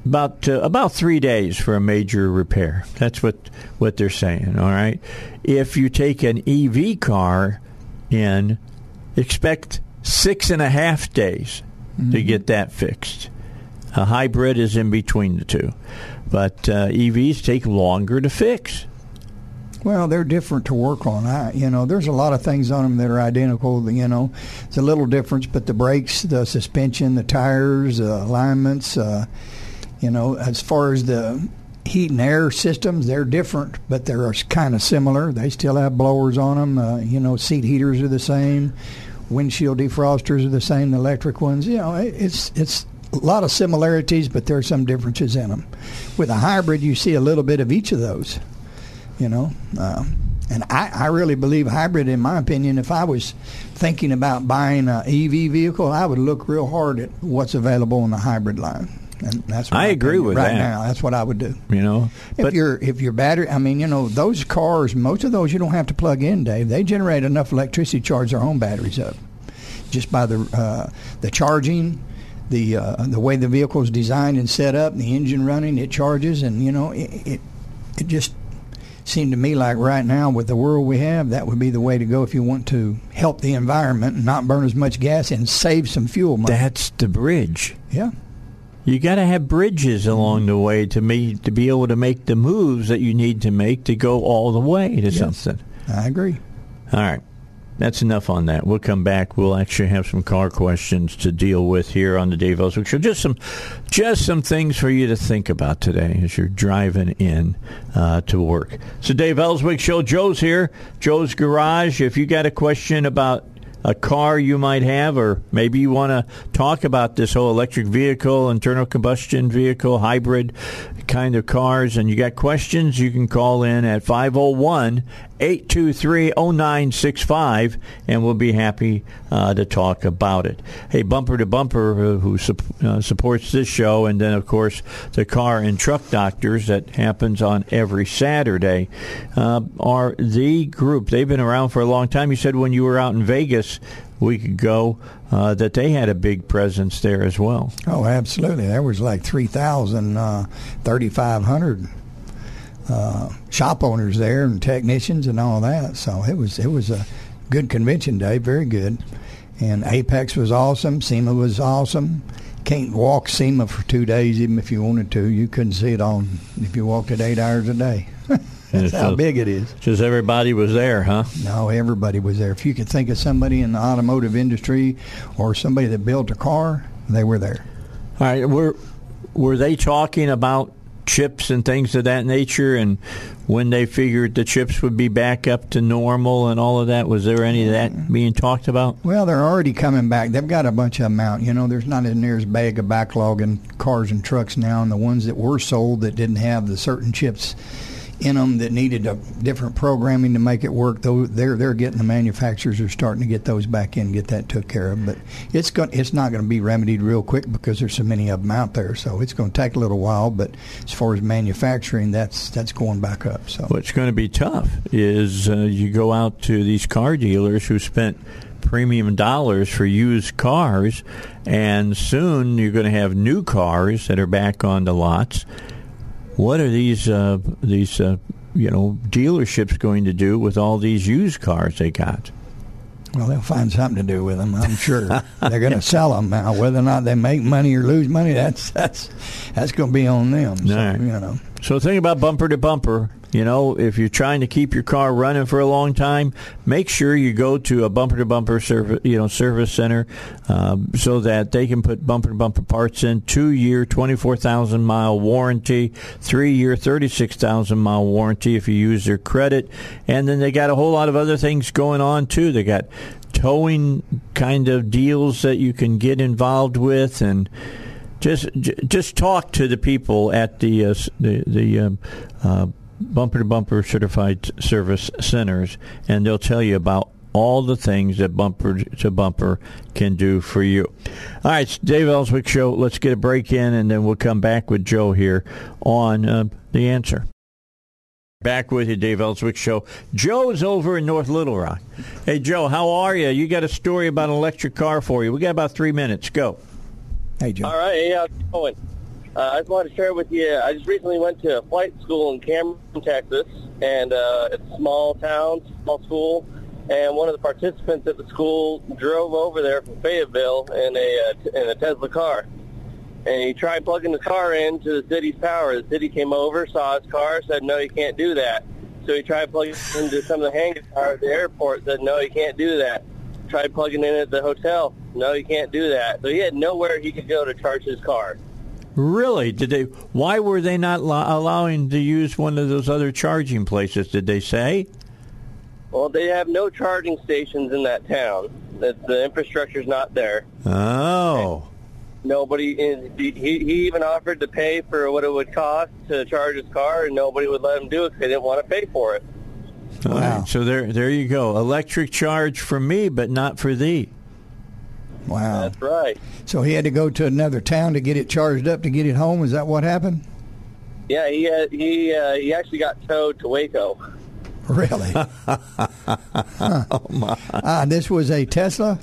about uh, about three days for a major repair. That's what what they're saying. All right. If you take an EV car in, expect six and a half days mm-hmm. to get that fixed. A hybrid is in between the two, but uh, EVs take longer to fix. Well, they're different to work on. I, you know, there's a lot of things on them that are identical. You know, it's a little difference, but the brakes, the suspension, the tires, the alignments. Uh, you know, as far as the heat and air systems, they're different, but they're kind of similar. They still have blowers on them. Uh, you know, seat heaters are the same windshield defrosters are the same, electric ones. You know, it's it's a lot of similarities, but there are some differences in them. With a hybrid, you see a little bit of each of those. You know, uh, and I, I really believe hybrid. In my opinion, if I was thinking about buying an EV vehicle, I would look real hard at what's available in the hybrid line. And that's what I agree with that. right that. now. That's what I would do. You know, if your if your battery, I mean, you know, those cars, most of those you don't have to plug in, Dave. They generate enough electricity to charge their own batteries up, just by the uh, the charging, the uh, the way the vehicle is designed and set up, the engine running, it charges, and you know, it, it it just seemed to me like right now with the world we have, that would be the way to go if you want to help the environment and not burn as much gas and save some fuel money. That's the bridge. Yeah. You got to have bridges along the way to me to be able to make the moves that you need to make to go all the way to yes, something. I agree. All right. That's enough on that. We'll come back. We'll actually have some car questions to deal with here on the Dave Elswick Show. Just some, just some things for you to think about today as you're driving in uh, to work. So, Dave Elswick Show. Joe's here. Joe's Garage. If you got a question about a car you might have, or maybe you want to talk about this whole electric vehicle, internal combustion vehicle, hybrid kind of cars, and you got questions, you can call in at 501 823 0965, and we'll be happy uh, to talk about it. Hey, Bumper to Bumper, uh, who su- uh, supports this show, and then, of course, the Car and Truck Doctors that happens on every Saturday, uh, are the group. They've been around for a long time. You said when you were out in Vegas, week ago uh, that they had a big presence there as well. Oh, absolutely. There was like 3,000, uh, 3,500 uh, shop owners there and technicians and all that. So it was it was a good convention day, very good. And AAPEX was awesome. SEMA was awesome. Can't walk SEMA for two days, even if you wanted to. You couldn't see it on if you walked it eight hours a day. That's how big it is. Just everybody was there, huh? No, everybody was there. If you could think of somebody in the automotive industry or somebody that built a car, they were there. All right, were were they talking about chips and things of that nature and when they figured the chips would be back up to normal and all of that was there any of that being talked about? Well they're already coming back. They've got a bunch of them out. You know there's not as near as big a backlog in cars and trucks now and the ones that were sold that didn't have the certain chips in them that needed a different programming to make it work. Though they're they're getting the manufacturers are starting to get those back in, get that took care of. But it's going it's not going to be remedied real quick because there's so many of them out there. So it's going to take a little while. But as far as manufacturing, that's that's going back up. So what's going to be tough is uh, you go out to these car dealers who spent premium dollars for used cars, and soon you're going to have new cars that are back on the lots what are these uh, these uh, you know dealerships going to do with all these used cars they got? Well, they'll find something to do with them. I'm sure they're going to sell them now. Whether or not they make money or lose money, that's that's that's going to be on them. So, right. You know. So think about bumper to bumper. You know, if you're trying to keep your car running for a long time, make sure you go to a bumper to bumper service, you know, service center, um, so that they can put bumper to bumper parts in. Two year, twenty four thousand mile warranty, three year, thirty six thousand mile warranty if you use their credit, and then they got a whole lot of other things going on too. They got towing kind of deals that you can get involved with and just just talk to the people at the uh, the, the um, uh, bumper to bumper certified service centers, and they'll tell you about all the things that bumper to bumper can do for you. All right, it's Dave Elswick Show. Let's get a break in, and then we'll come back with Joe here on uh, the answer. Back with you, Dave Elswick Show. Joe's over in North Little Rock. Hey, Joe, how are you? You got a story about an electric car for you. We got about three minutes. Go. Hey, Joe. All right. Hey, how's it going? Uh, I just wanted to share with you. I just recently went to a flight school in Cameron, Texas, and uh, it's a small town, small school. And one of the participants at the school drove over there from Fayetteville in a uh, in a Tesla car and he tried plugging the car into the city's power. The city came over, saw his car, said, no, you can't do that. So he tried plugging into some of the hangar at the airport, said, no, you can't do that. Tried plugging in at the hotel. No, you can't do that. So he had nowhere he could go to charge his car. Really? Did they? Why were they not lo- allowing to use one of those other charging places? Did they say? Well, they have no charging stations in that town. The, the infrastructure's not there. Oh. Nobody, he, he even offered to pay for what it would cost to charge his car, and nobody would let him do it because they didn't want to pay for it. All Wow. right, so there, there you go. Electric charge for me, but not for thee. Wow. That's right. So he had to go to another town to get it charged up to get it home. Is that what happened? Yeah, he had, he uh, he actually got towed to Waco. Really? Huh. Oh my! Ah, this was a Tesla.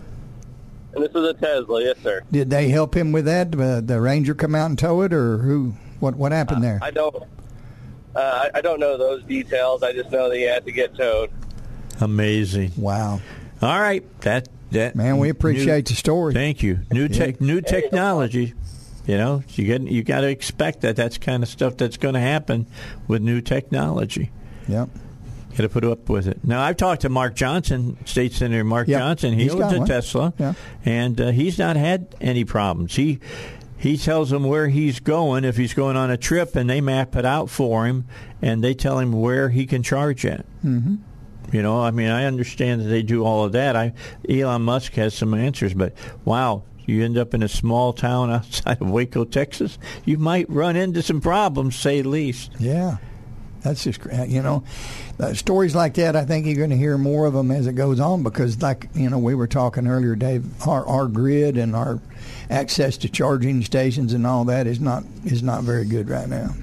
And this was a Tesla, yes, sir. Did they help him with that? Uh, the Ranger come out and tow it, or who? What What happened there? I don't. Uh, I- I don't know those details. I just know that he had to get towed. Amazing. Wow, All right, that that man, we appreciate the story. Thank you. New tech, new technology. You know, you get you got to expect that. That's kind of stuff that's going to happen with new technology. Yep. Got to put up with it. Now, I've talked to Mark Johnson, State Senator Mark Yep. Johnson. He He's owns a one. Tesla, Yeah. and uh, he's not had any problems. He he tells them where he's going if he's going on a trip, and they map it out for him, and they tell him where he can charge at. Mm-hmm. You know, I mean, I understand that they do all of that. I Elon Musk has some answers, but wow. You end up in a small town outside of Waco, Texas. You might run into some problems, say the least. Yeah, that's just cra- you know, uh, stories like that. I think you're going to hear more of them as it goes on because, like you know, we were talking earlier, Dave. Our our grid and our access to charging stations and all that is not is not very good right now.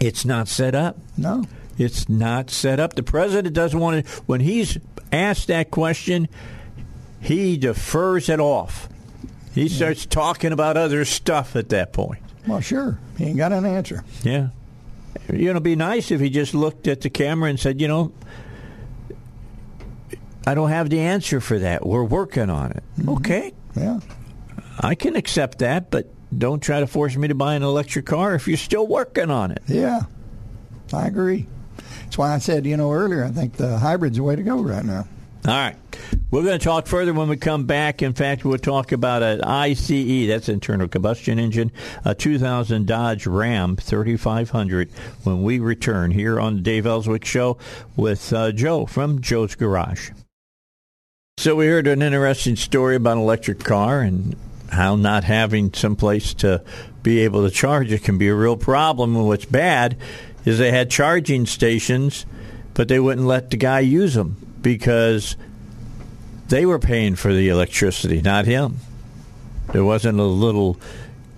It's not set up. No. It's not set up. The president doesn't want to. When he's asked that question, he defers it off. He starts talking about other stuff at that point. Well, sure, he ain't got an answer. Yeah. You know, it'd be nice if he just looked at the camera and said, you know, I don't have the answer for that. We're working on it. Mm-hmm. Okay. Yeah. I can accept that, but don't try to force me to buy an electric car if you're still working on it. Yeah, I agree. Why I said, you know, earlier, I think the hybrid's the way to go right now. All right. We're going to talk further when we come back. In fact, we'll talk about an ICE, that's internal combustion engine, a 2000 Dodge Ram 3500 when we return here on the Dave Elswick Show with uh, Joe from Joe's Garage. So we heard an interesting story about an electric car and how not having some place to be able to charge it can be a real problem. And what's bad is they had charging stations, but they wouldn't let the guy use them because they were paying for the electricity, not him. There wasn't a little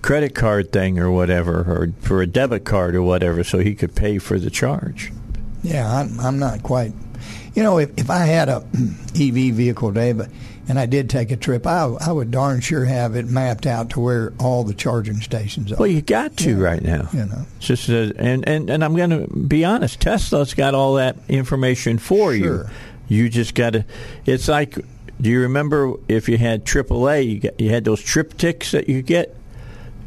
credit card thing or whatever, or for a debit card or whatever, so he could pay for the charge. Yeah, I'm, I'm not quite. You know, if, if I had a EV vehicle, Dave, and I did take a trip, I, I would darn sure have it mapped out to where all the charging stations are. Well, you got to right now. You know. It's just a, and, and and I'm going to be honest. Tesla's got all that information for you. Sure. You just got to. It's like, do you remember if you had AAA? You got, you had those TripTiks that you get.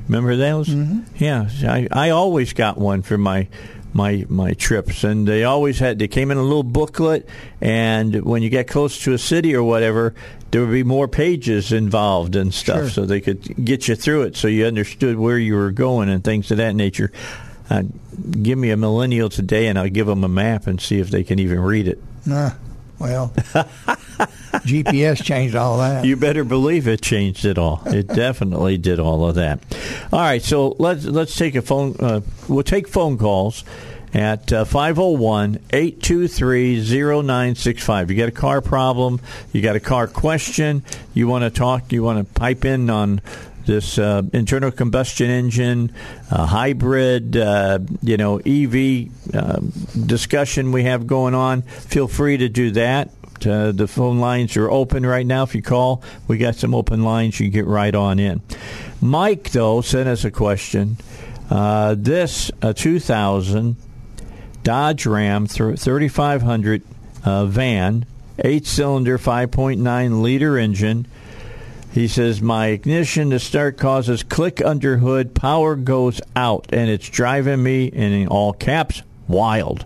Remember those? Mm-hmm. Yeah, I I always got one for my my my trips, and they always had they came in a little booklet, and when you get close to a city or whatever, there would be more pages involved and stuff, Sure. so they could get you through it, so you understood where you were going and things of that nature. Uh, give me a millennial today, and I'll give them a map and see if they can even read it. Nah, well, GPS changed all that. You better believe it changed it all. It definitely did all of that. All right, so let's let's take a phone. Uh, we'll take phone calls at uh, 501-823-0965. You got a car problem, you got a car question, you want to talk, you want to pipe in on this uh, internal combustion engine, uh, hybrid, uh, you know, EV uh, discussion we have going on, feel free to do that. Uh, the phone lines are open right now. If you call, we got some open lines. You can get right on in. Mike, though, sent us a question. Uh, this uh, 2000 Dodge Ram th- 3500 uh, van, eight cylinder, 5.9 liter engine. He says, My ignition to start causes click under hood, power goes out, and it's driving me, and in all caps, wild.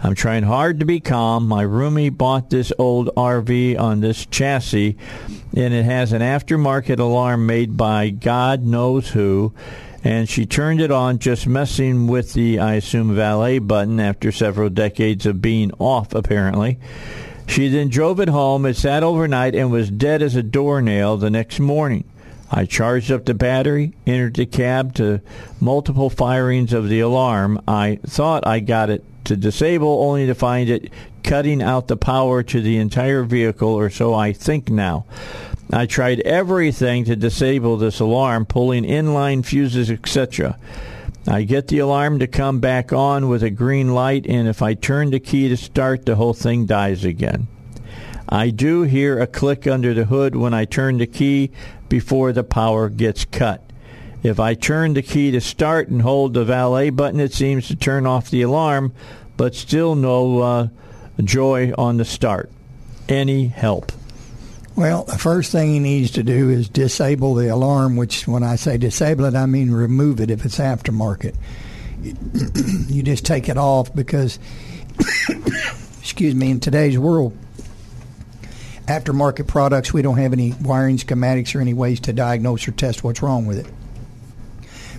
I'm trying hard to be calm. My roomie bought this old RV on this chassis, and it has an aftermarket alarm made by God knows who. And she turned it on just messing with the, I assume, valet button after several decades of being off, apparently. She then drove it home. It sat overnight and was dead as a doornail the next morning. I charged up the battery, entered the cab to multiple firings of the alarm. I thought I got it to disable, only to find it cutting out the power to the entire vehicle, or so I think now. I tried everything to disable this alarm, pulling inline fuses, etc. I get the alarm to come back on with a green light, and if I turn the key to start, the whole thing dies again. I do hear a click under the hood when I turn the key before the power gets cut. If I turn the key to start and hold the valet button, it seems to turn off the alarm, but still no uh, joy on the start. Any help? Well, the first thing he needs to do is disable the alarm, which when I say disable it, I mean remove it if it's aftermarket. You just take it off because, excuse me, in today's world, aftermarket products, we don't have any wiring schematics or any ways to diagnose or test what's wrong with it.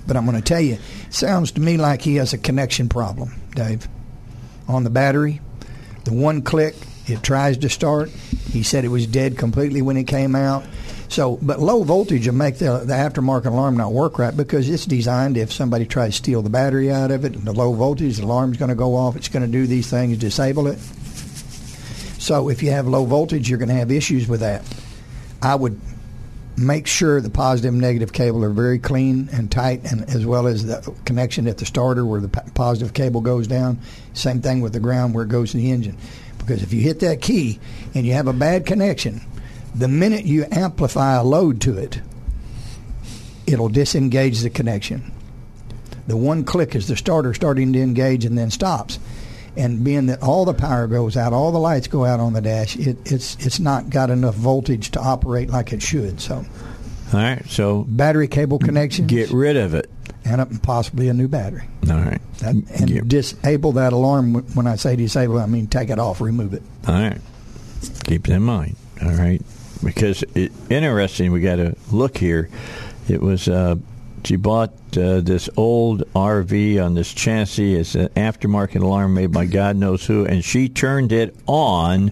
But I'm going to tell you, sounds to me like he has a connection problem, Dave, on the battery. The one click, it tries to start. He said it was dead completely when it came out. So, but low voltage will make the, the aftermarket alarm not work right because it's designed if somebody tries to steal the battery out of it, the low voltage, the alarm's going to go off. It's going to do these things, disable it. So, if you have low voltage, you're going to have issues with that. I would make sure the positive and negative cable are very clean and tight, and as well as the connection at the starter where the positive cable goes down. Same thing with the ground where it goes to the engine. Because if you hit that key and you have a bad connection, the minute you amplify a load to it, it'll disengage the connection. The one click is the starter starting to engage and then stops. And being that all the power goes out, all the lights go out on the dash, it, it's it's not got enough voltage to operate like it should. So, All right, so battery cable connection. get rid of it. And a, possibly a new battery. All right. That, and Get- disable that alarm. When I say disable, I mean take it off, remove it. All right. Keep that in mind. All right. Because it, interesting, we got to look here. It was uh, she bought uh, this old RV on this chassis. It's an aftermarket alarm made by God knows who, and she turned it on,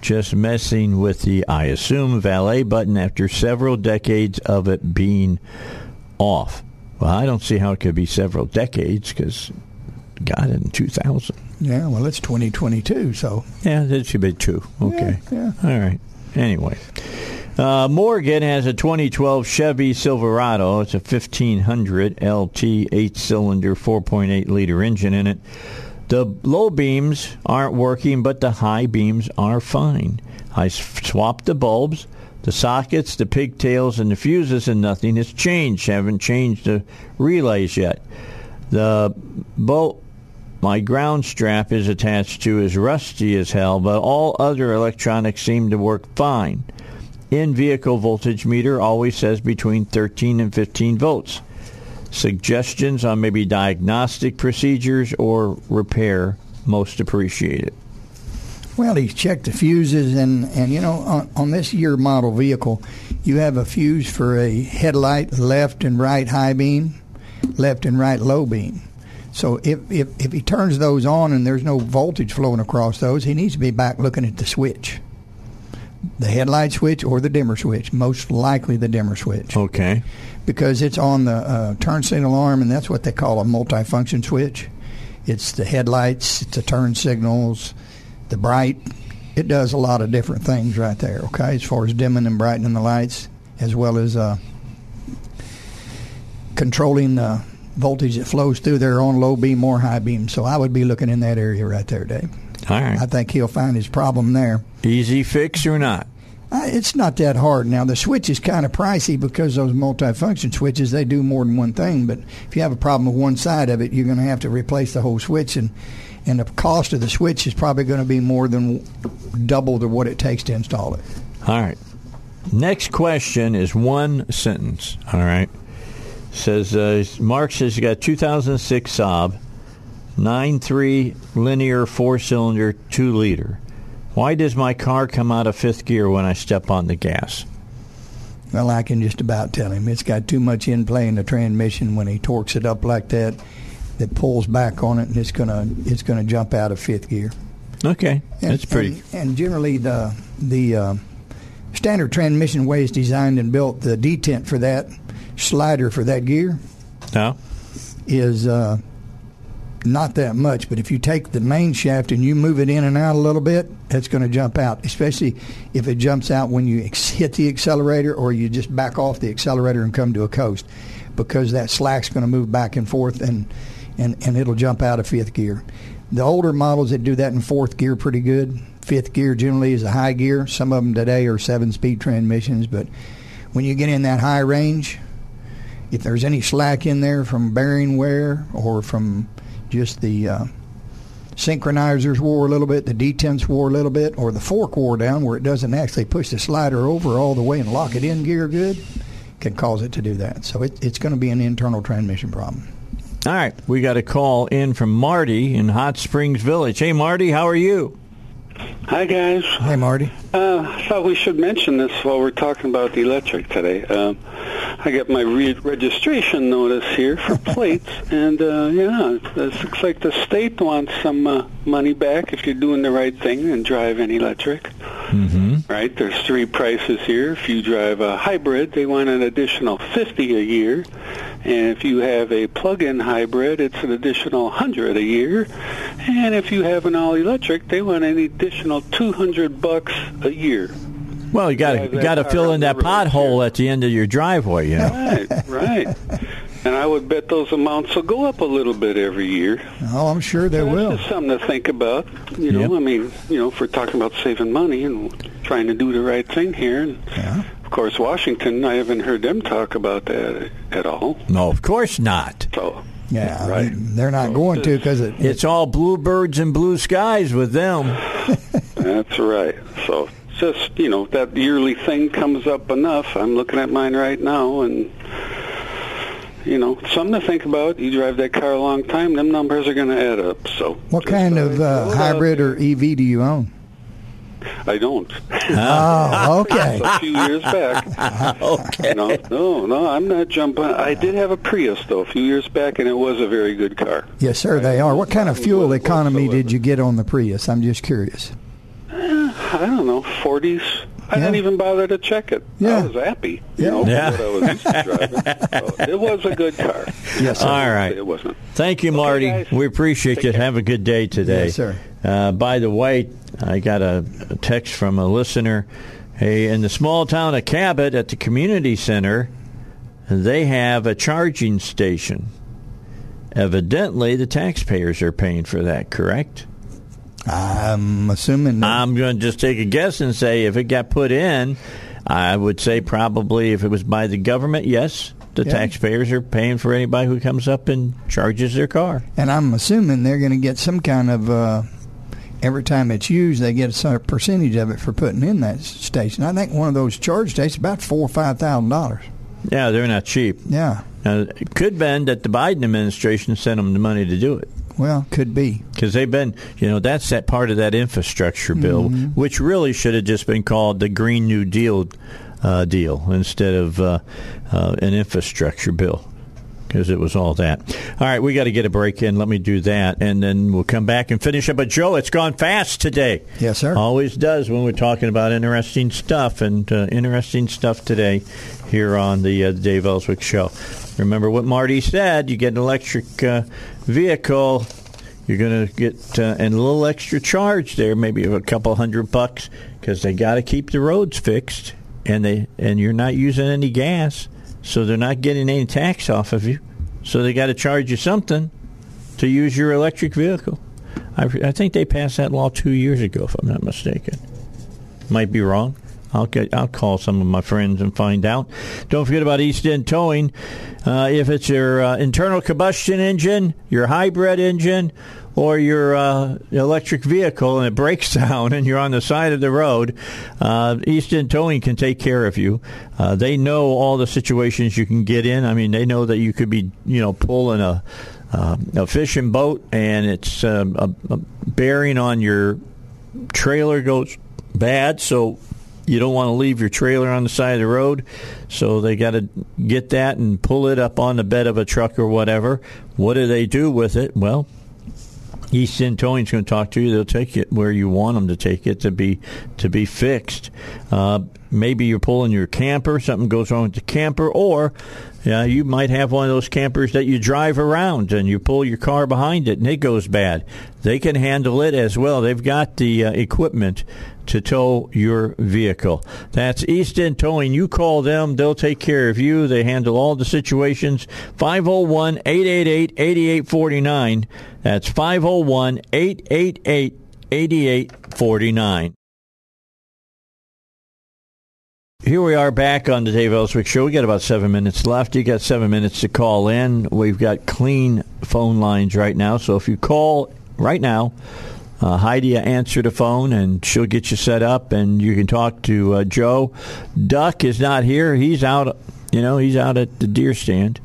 just messing with the I assume valet button after several decades of it being off. Well, I don't see how it could be several decades because got it in 2000. Yeah, well, it's 2022, so Yeah, that should be two. Okay. Yeah, All right. Anyway, uh, Morgan has a 2012 Chevy Silverado. It's a 1500 LT eight-cylinder 4.8 liter engine in it. The low beams aren't working, but the high beams are fine. I swapped the bulbs, the sockets, the pigtails, and the fuses, and nothing has changed. Haven't changed the relays yet. The bolt my ground strap is attached to is rusty as hell, but all other electronics seem to work fine. In vehicle voltage meter always says between 13 and 15 volts. suggestions on maybe diagnostic procedures or repair most appreciated? Well, he's checked the fuses, and, and you know, on, on this year model vehicle, you have a fuse for a headlight, left and right high beam, left and right low beam. So if, if, if he turns those on and there's no voltage flowing across those, he needs to be back looking at the switch. The headlight switch or the dimmer switch, most likely the dimmer switch. Okay. Because it's on the uh, turn signal arm, and that's what they call a multifunction switch. It's the headlights, it's the turn signals, the bright. It does a lot of different things right there, okay, as far as dimming and brightening the lights, as well as uh, controlling the voltage that flows through there on low beam or high beam. So I would be looking in that area right there, Dave. All right. I think he'll find his problem there. Easy fix or not? Uh, it's not that hard. Now the switch is kind of pricey because those multifunction switches they do more than one thing. But if you have a problem with one side of it, you're going to have to replace the whole switch, and and the cost of the switch is probably going to be more than double to what it takes to install it. All right. Next question is one sentence. All right. Says uh, Mark says you got 2006 Saab, 9.3 linear four cylinder two liter. Why does my car come out of fifth gear when I step on the gas? Well, I can just about tell him it's got too much in play in the transmission when he torques it up like that. That pulls back on it, and it's gonna it's gonna jump out of fifth gear. Okay, And, that's pretty. And, and generally, the the uh, standard transmission way is designed and built. The detent for that slider for that gear no. is uh, not that much. But if you take the main shaft and you move it in and out a little bit, it's going to jump out. Especially if it jumps out when you ex- hit the accelerator or you just back off the accelerator and come to a coast, because that slack's going to move back and forth and, and and it'll jump out of fifth gear. The older models that do that in fourth gear pretty good. Fifth gear generally is a high gear. Some of them today are seven-speed transmissions, but when you get in that high range, if there's any slack in there from bearing wear or from just the uh, synchronizers wore a little bit, the detents wore a little bit, or the fork wore down where it doesn't actually push the slider over all the way and lock it in gear good, can cause it to do that. So it, it's going to be an internal transmission problem. All right, we got a call in from Marty in Hot Springs Village. Hey, Marty, how are you? Hi, guys. Hi, Marty. Uh, I thought we should mention this while we're talking about the electric today. Um, I got my re- registration notice here for plates, and uh, yeah, it looks like the state wants some uh, money back if you're doing the right thing and drive an electric. Mm-hmm. Right? There's three prices here. If you drive a hybrid, they want an additional 50 a year. And if you have a plug-in hybrid, it's an additional 100 a year. And if you have an all-electric, they want an additional 200 bucks a year. Well, you got to you got to fill in that pothole at the end of your driveway. You know. Right, right. And I would bet those amounts will go up a little bit every year. Oh, I'm sure they That's will. just something to think about. You know, Yep. I mean, you know, if we're talking about saving money and trying to do the right thing here, and Yeah. of course, Washington, I haven't heard them talk about that at all. No, of course not. So, Yeah, Right. they're not going to because it, It's all bluebirds and blue skies with them. that's right. So, just you know, that yearly thing comes up enough. I'm looking at mine right now, and you know, something to think about. You drive that car a long time, them numbers are going to add up. So, what kind of uh, hybrid there. or EV do you own? I don't. Oh, okay. a few years back. Okay. No, no, no, I'm not jumping. I did have a Prius though a few years back, and it was a very good car. Yes, sir, they are. What kind of fuel economy did you get on the Prius? I'm just curious. I don't know, 40s. I Yeah. didn't even bother to check it. Yeah. I was happy. Yeah. You know, Yeah. what I was used to driving. So it was a good car. Yes, sir. All right. It wasn't. Thank you, Marty. guys. we appreciate Take you. care. Have a good day today. Yes, sir. Uh, by the way, I got a, a text from a listener. Hey, in the small town of Cabot at the community center, they have a charging station. Evidently, the taxpayers are paying for that, correct? I'm assuming. I'm going to just take a guess and say if it got put in, I would say probably if it was by the government, yes, the Yeah. taxpayers are paying for anybody who comes up and charges their car. and I'm assuming they're going to get some kind of. Uh, every time it's used, they get a percentage of it for putting in that station. I think one of those charge stations about four or five thousand dollars. Yeah, they're not cheap. Yeah. Now, it could been that the Biden administration sent them the money to do it. Well, could be. Because they've been, you know, that's that part of that infrastructure bill, Mm-hmm. which really should have just been called the Green New Deal uh, deal instead of uh, uh, an infrastructure bill. Because it was all that. All right, we got to get a break in. Let me do that, and then we'll come back and finish up. But Joe, it's gone fast today. Yes, sir. Always does when we're talking about interesting stuff, and uh, interesting stuff today here on the uh, Dave Elswick Show. Remember what Marty said: you get an electric uh, vehicle, you're going to get uh, and a little extra charge there, maybe of a couple hundred bucks, because they got to keep the roads fixed, and they and you're not using any gas, so they're not getting any tax off of you, so they got to charge you something to use your electric vehicle. I, I think they passed that law two years ago, if I'm not mistaken. Might be wrong. I'll get. I'll call some of my friends and find out. Don't forget about East End Towing. Uh, if it's your uh, internal combustion engine, your hybrid engine, or your uh, electric vehicle and it breaks down and you're on the side of the road, uh, East End Towing can take care of you. Uh, they know all the situations you can get in. I mean, they know that you could be, you know, pulling a uh, a fishing boat and it's um, a, a bearing on your trailer goes bad, so you don't want to leave your trailer on the side of the road. So they got to get that and pull it up on the bed of a truck or whatever. What do they do with it? Well, East End Towing's going to talk to you. They'll take it where you want them to take it to be to be fixed. Uh, maybe you're pulling your camper, something goes wrong with the camper, or yeah, you might have one of those campers that you drive around and you pull your car behind it and it goes bad. They can handle it as well. They've got the uh, equipment to tow your vehicle. That's East End Towing. You call them, they'll take care of you. They handle all the situations. 501 888 8849. That's 501 888 8849. Here we are back on the Dave Elswick Show. We got about seven minutes left. You got seven minutes to call in. We've got clean phone lines right now. So if you call right now, uh, Heidi answer the phone and she'll get you set up and you can talk to uh, Joe. Duck is not here. He's out. You know, he's out at the deer stand.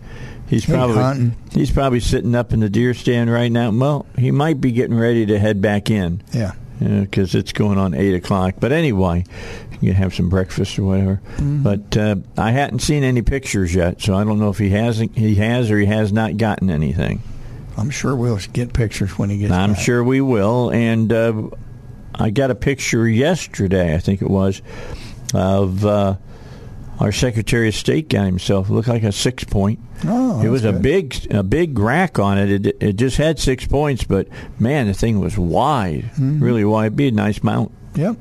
He's probably hunting. he's probably sitting up in the deer stand right now. Well, he might be getting ready to head back in Yeah. because it's going on eight o'clock. But anyway, you can have some breakfast or whatever. Mm-hmm. But uh, I hadn't seen any pictures yet, so I don't know if he hasn't. He has or he has not gotten anything. I'm sure we'll get pictures when he gets I'm back. sure we will. And uh, I got a picture yesterday, I think it was, of uh, our Secretary of State got himself. It looked like a six point. Oh, it was that's a big, a big rack on it. It, it just had six points, but man, the thing was wide, Mm-hmm. really wide. It'd be a nice mount. Yep.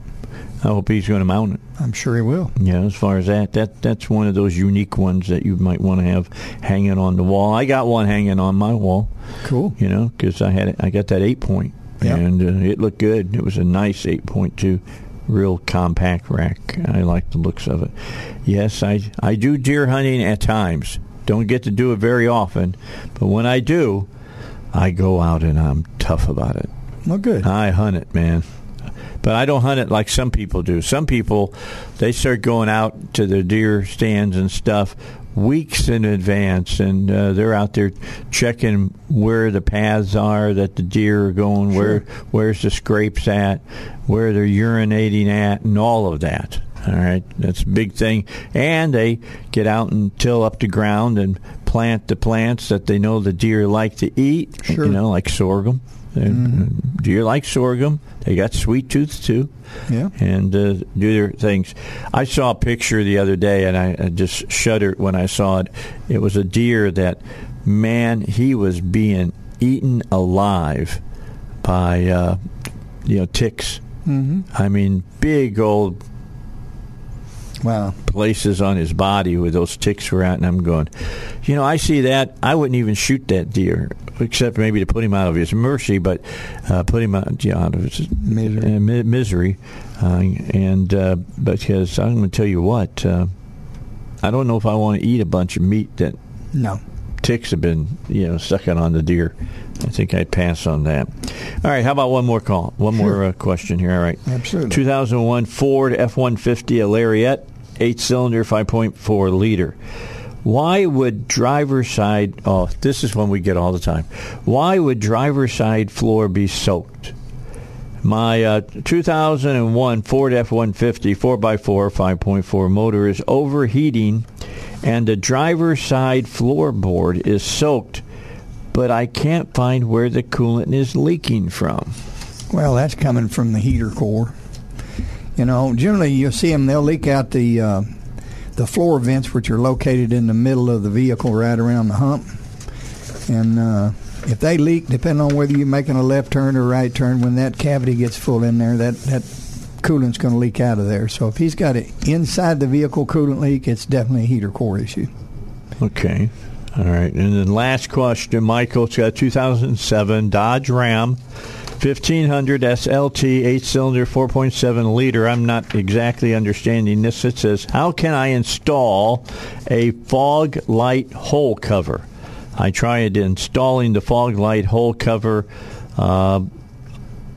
I hope he's going to mount it. I'm sure he will. Yeah, as far as that, that that's one of those unique ones that you might want to have hanging on the wall. I got one hanging on my wall. Cool. You know, because I had I got that eight point, Yeah. and uh, it looked good. It was a nice eight point two, real compact rack. I like the looks of it. Yes, I I do deer hunting at times. Don't get to do it very often, but when I do, I go out and I'm tough about it. Well, good. I hunt it, man. But I don't hunt it like some people do. Some people, they start going out to the deer stands and stuff weeks in advance, and uh, they're out there checking where the paths are that the deer are going, where where's the scrapes at, where they're urinating at, and all of that. All right, that's a big thing. And they get out and till up the ground and plant the plants that they know the deer like to eat. Sure. You know, like sorghum. And Deer like sorghum. They got sweet tooth too, Yeah. and uh, do their things. I saw a picture the other day, and I, I just shuddered when I saw it. It was a deer that, man, he was being eaten alive by, uh, you know, ticks. Mm-hmm. I mean, big old Wow. places on his body where those ticks were at, and I'm going, you know, I see that. I wouldn't even shoot that deer, except maybe to put him out of his mercy, but uh, put him out, yeah, out of his Misery. uh, mi- misery. Uh, and uh, because I'm going to tell you what, uh, I don't know if I want to eat a bunch of meat that No. ticks have been, you know, sucking on the deer. I think I'd pass on that. All right, how about one more call? One more uh, question here. All right. Absolutely. 2001 Ford F-150, a Lariat, eight-cylinder, 5.4 liter. Why would driver side? Oh, this is one we get all the time. Why would driver side floor be soaked? My uh, 2001 Ford F-150 4x4 5.4 motor is overheating, and the driver side floorboard is soaked, but I can't find where the coolant is leaking from. Well, that's coming from the heater core. You know, generally you'll see them; they'll leak out the uh, the floor vents, which are located in the middle of the vehicle, right around the hump. And uh, if they leak, depending on whether you're making a left turn or right turn, when that cavity gets full in there, that that coolant's going to leak out of there. So if he's got it inside the vehicle coolant leak, it's definitely a heater core issue. Okay. All right. And then last question, Michael. It's got a 2007 Dodge Ram 1500 SLT, eight cylinder, 4.7 liter. I'm not exactly understanding this. It says, How can I install a fog light hole cover? I tried installing the fog light hole cover uh,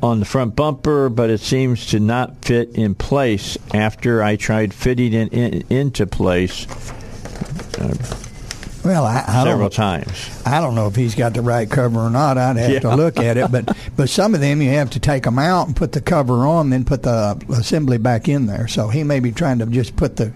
on the front bumper, but it seems to not fit in place after I tried fitting it in, into place. Uh, well, I, I several don't, times. I don't know if he's got the right cover or not. I'd have Yeah. to look at it, but but some of them you have to take them out and put the cover on, then put the assembly back in there. So he may be trying to just put the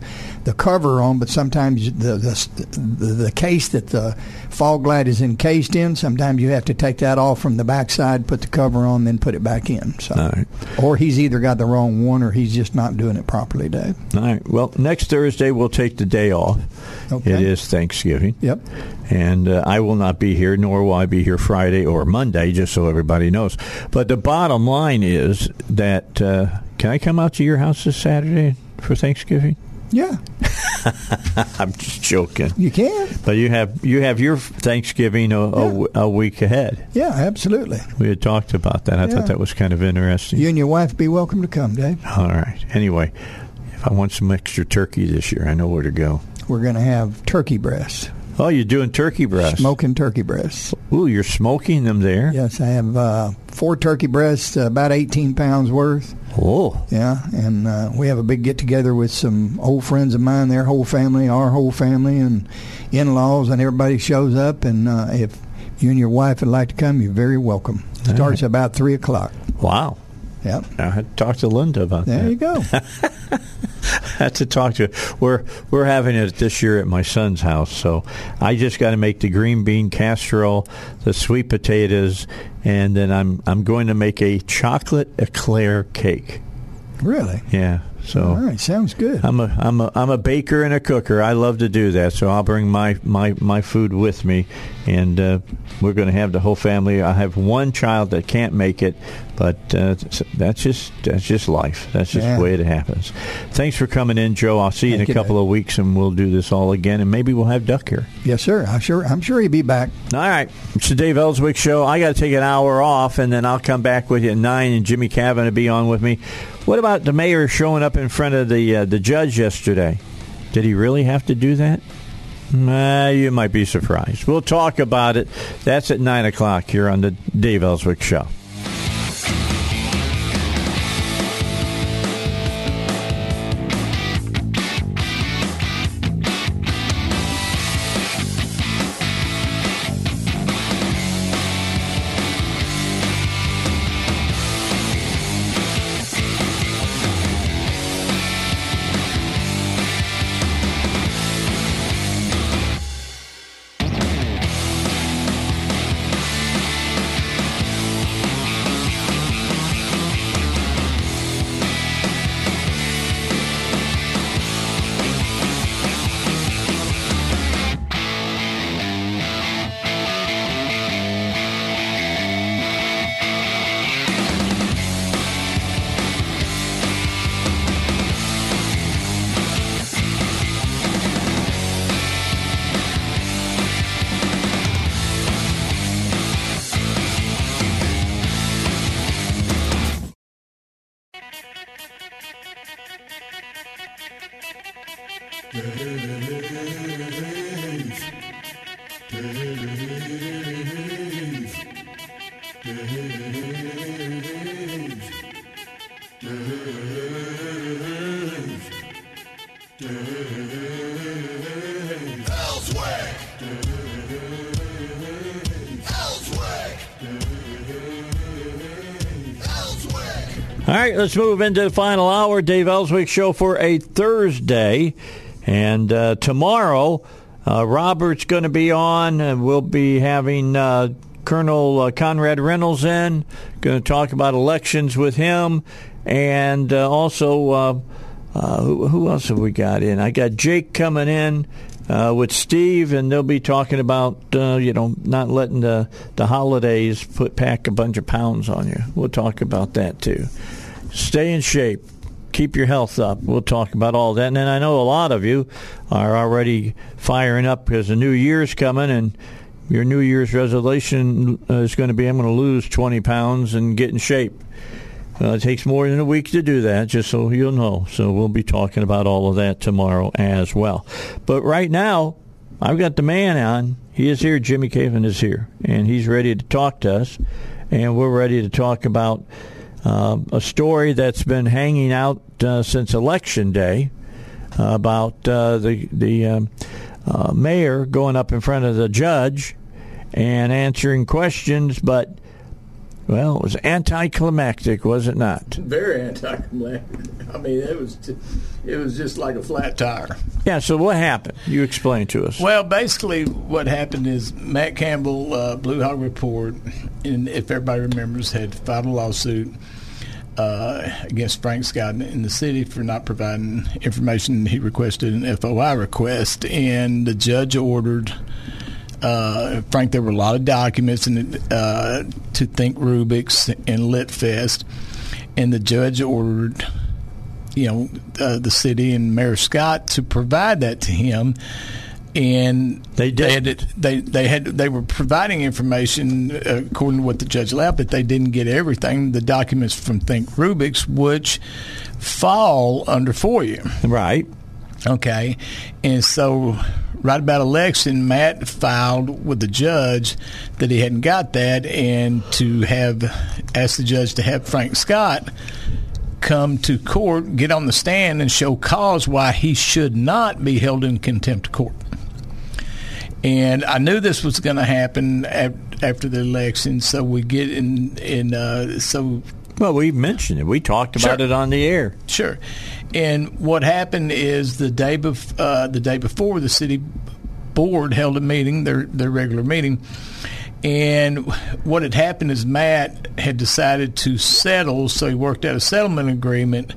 the cover on, but sometimes the the the, case that the fog light is encased in, sometimes you have to take that off from the backside, put the cover on, then put it back in. So, All right. or he's either got the wrong one or he's just not doing it properly, Dave. All right. Well, next Thursday we'll take the day off. Okay. It is Thanksgiving. Yep. And uh, I will not be here, nor will I be here Friday or Monday, just so everybody knows. But the bottom line is that uh, can I come out to your house this Saturday for Thanksgiving? Yeah, I'm just joking. you can. But you have you have your Thanksgiving a, a- a week ahead. Yeah, absolutely. We had talked about that. I Yeah. thought that was kind of interesting. You and your wife be welcome to come, Dave. All right. Anyway, if I want some extra turkey this year, I know where to go. We're going to have turkey breasts, Oh, you're doing turkey breasts. smoking turkey breasts. Ooh, you're smoking them there. Yes, I have uh, four turkey breasts, uh, about 18 pounds worth. Oh, Yeah, and uh, we have a big get together with some old friends of mine, their whole family, our whole family, and in laws, and everybody shows up. And uh, if you and your wife would like to come, you're very welcome. Starts about 3 o'clock. wow. Yep. I had to talk to Linda about There that. There you go. had to talk to we're we're having it this year at my son's house so i just got to make the green bean casserole the sweet potatoes and then i'm i'm going to make a chocolate eclair cake really? yeah so All right, sounds good. I'm a I'm a I'm a baker and a cooker. I love to do that, so I'll bring my my, my food with me, and uh, we're going to have the whole family. I have one child that can't make it, but uh, that's just that's just life. That's just Yeah. the way it happens. Thanks for coming in, Joe. I'll see you Thank in a you, couple of weeks, and we'll do this all again, and maybe we'll have Duck here. Yes, sir. I'm sure. I'm sure he'll be back. All right, it's the Dave Elswick Show. I got to take an hour off, and then I'll come back with you at nine, and Jimmie Cavan will be on with me. What about the mayor showing up in front of the uh, the judge yesterday? Did he really have to do that? Nah, you might be surprised. We'll talk about it. That's at nine o'clock here on the Dave Elswick Show. Let's move into the final hour. Dave Elswick show for a Thursday. And uh, tomorrow, uh, Robert's going to be on, and we'll be having uh, Colonel uh, Conrad Reynolds in. Going to talk about elections with him. And uh, also, uh, who, who, else have we got in? I got Jake coming in. with Steve, and they'll be talking about you know not letting the the holidays put pack a bunch of pounds on you. We'll talk about that too stay in shape. Keep your health up. We'll talk about all that. And then I know a lot of you are already firing up because the new year's coming and your New Year's resolution is going to be I'm going to lose 20 pounds and get in shape. Uh, it takes more than a week to do that, just so you'll know. So we'll be talking about all of that tomorrow as well. But right now, I've got the man on. He is here. Jimmie Cavan is here, and he's ready to talk to us. And we're ready to talk about uh, a story that's been hanging out uh, since election day about uh, the the um, uh, mayor going up in front of the judge and answering questions, but well, it was anticlimactic, was it not? Very anticlimactic. I mean, it was it was just like a flat tire. Yeah. So what happened? You explain to us. Well, basically, what happened is Matt Campbell, uh, Blue Hog Report, and if everybody remembers, had filed a lawsuit. Uh, against Frank Scott in the city for not providing information. He requested an FOI request, and the judge ordered uh, Frank, there were a lot of documents in, uh, to Think Rubix and Litfest, and the judge ordered, you know, uh, the city and Mayor Scott to provide that to him. And they did. They, they they had they were providing information uh, according to what the judge allowed, but they didn't get everything. The documents from Think Rubix, which fall under FOIA, right? Okay, and so right about election, Matt filed with the judge that he hadn't got that, and to have asked the judge to have Frank Scott come to court, get on the stand, and show cause why he should not be held in contempt of court. And I knew this was going to happen after the election, so we get in. in uh, so well, we mentioned it. We talked about sure. it on the air. Sure. And what happened is the day bef- uh, the day before the city board held a meeting, their their regular meeting, and what had happened is Matt had decided to settle, so he worked out a settlement agreement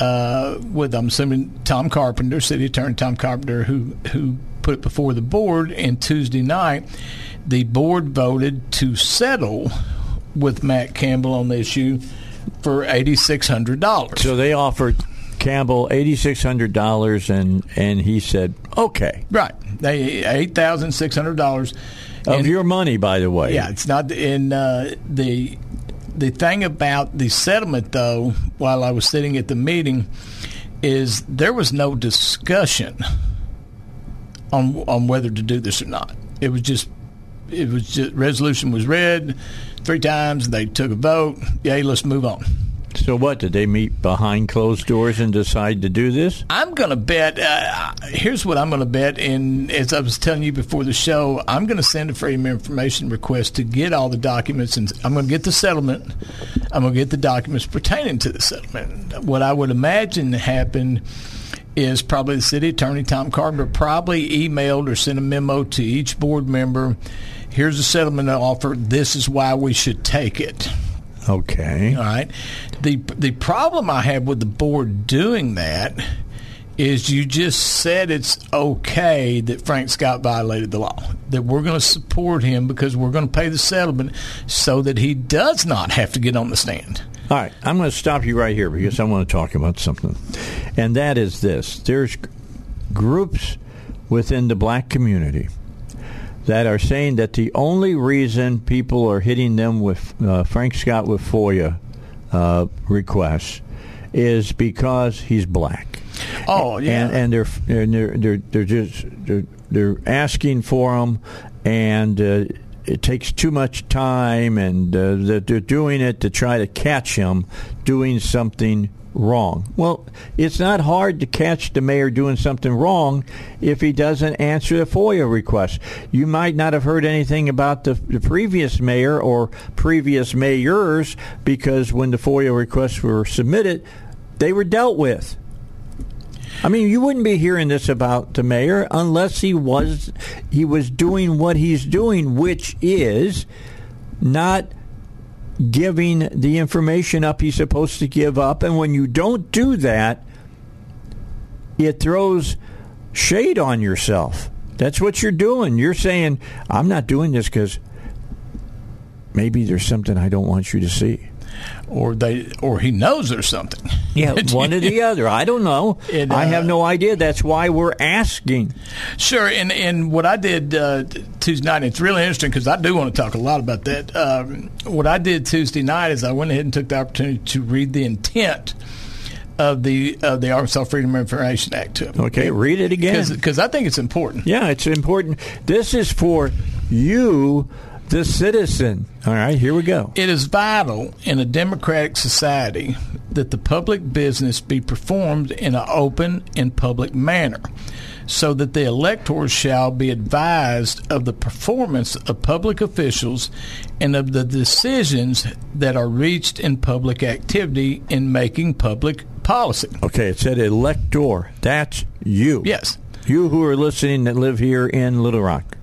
uh, with I'm assuming Tom Carpenter, city attorney Tom Carpenter, who who put it before the board. And Tuesday night, the board voted to settle with Matt Campbell on the issue for eighty six hundred dollars. So they offered Campbell eighty six hundred dollars, and and he said okay. Right, they eight thousand six hundred dollars of and, your money, by the way. Yeah, it's not in uh, the the thing about the settlement, though. While I was sitting at the meeting, is there was no discussion on on whether to do this or not. It was just it was just resolution was read three times. They took a vote. Yay, let's move on. So what did they meet behind closed doors and decide to do this? I'm going to bet. Uh, here's what I'm going to bet. And as I was telling you before the show, I'm going to send a Freedom of Information request to get all the documents, and I'm going to get the settlement. I'm going to get the documents pertaining to the settlement. What I would imagine happened is probably the city attorney Tom Carpenter probably emailed or sent a memo to each board member. Here's a settlement offer. This is why we should take it. Okay. All right. The the problem I have with the board doing that is you just said it's okay that Frank Scott violated the law. That we're going to support him because we're going to pay the settlement so that he does not have to get on the stand. All right, I'm going to stop you right here because I want to talk about something. And that is this. There's groups within the black community that are saying that the only reason people are hitting them with uh, Frank Scott with FOIA uh, requests is because he's black. Oh yeah, and, and they're and they're they're they're just they're, they're asking for them, and uh, it takes too much time, and uh, that they're doing it to try to catch him doing something wrong. Well, it's not hard to catch the mayor doing something wrong if he doesn't answer the FOIA request. You might not have heard anything about the, the previous mayor or previous mayors because when the FOIA requests were submitted, they were dealt with. I mean, you wouldn't be hearing this about the mayor unless he was he was doing what he's doing, which is not giving the information up he's supposed to give up. And when you don't do that, it throws shade on yourself. That's what you're doing. You're saying, I'm not doing this because maybe there's something I don't want you to see. Or they, or he knows there's something. Yeah, one or the other. I don't know. And, I have uh, no idea. That's why we're asking. Sure, and and what I did uh, Tuesday night, it's really interesting because I do want to talk a lot about that. Um, what I did Tuesday night is I went ahead and took the opportunity to read the intent of the of the Arkansas Freedom of Information Act to. Okay, read it again. because I think it's important. Yeah, it's important. This is for you, the citizen. All right, here we go. It is vital in a democratic society that the public business be performed in an open and public manner, so that the electors shall be advised of the performance of public officials and of the decisions that are reached in public activity in making public policy. Okay, it said elector. That's you. Yes. You who are listening that live here in Little Rock.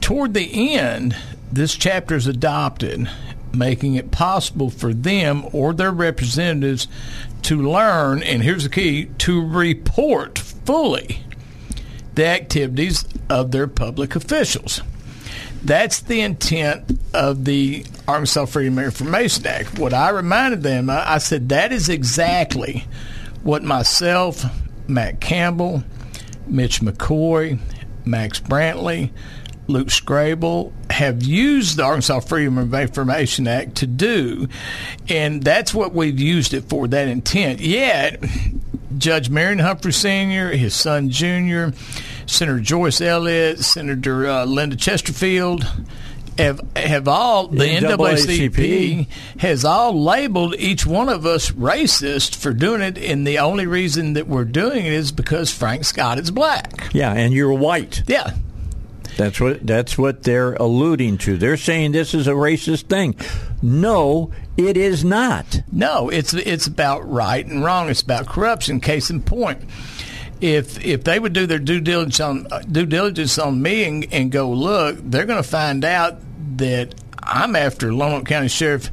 Toward the end, this chapter is adopted, making it possible for them or their representatives to learn, and here's the key, to report fully the activities of their public officials. That's the intent of the Arkansas Freedom of Information Act. What I reminded them, I, I said that is exactly what myself, Matt Campbell, Mitch McCoy, Max Brantley, Luke Scrabel have used the Arkansas Freedom of Information Act to do, and that's what we've used it for, that intent. Yet, Judge Marion Humphrey Sr., his son Junior, Senator Joyce Elliott, Senator uh, Linda Chesterfield, have have all the NAACP. NAACP has all labeled each one of us racist for doing it, and the only reason that we're doing it is because Frank Scott is black. Yeah, and you're white. Yeah, That's what that's what they're alluding to. They're saying this is a racist thing. No, it is not. No, it's it's about right and wrong. It's about corruption. Case in point, if if they would do their due diligence on uh, due diligence on me and, and go look, they're going to find out that I'm after Lonoke County Sheriff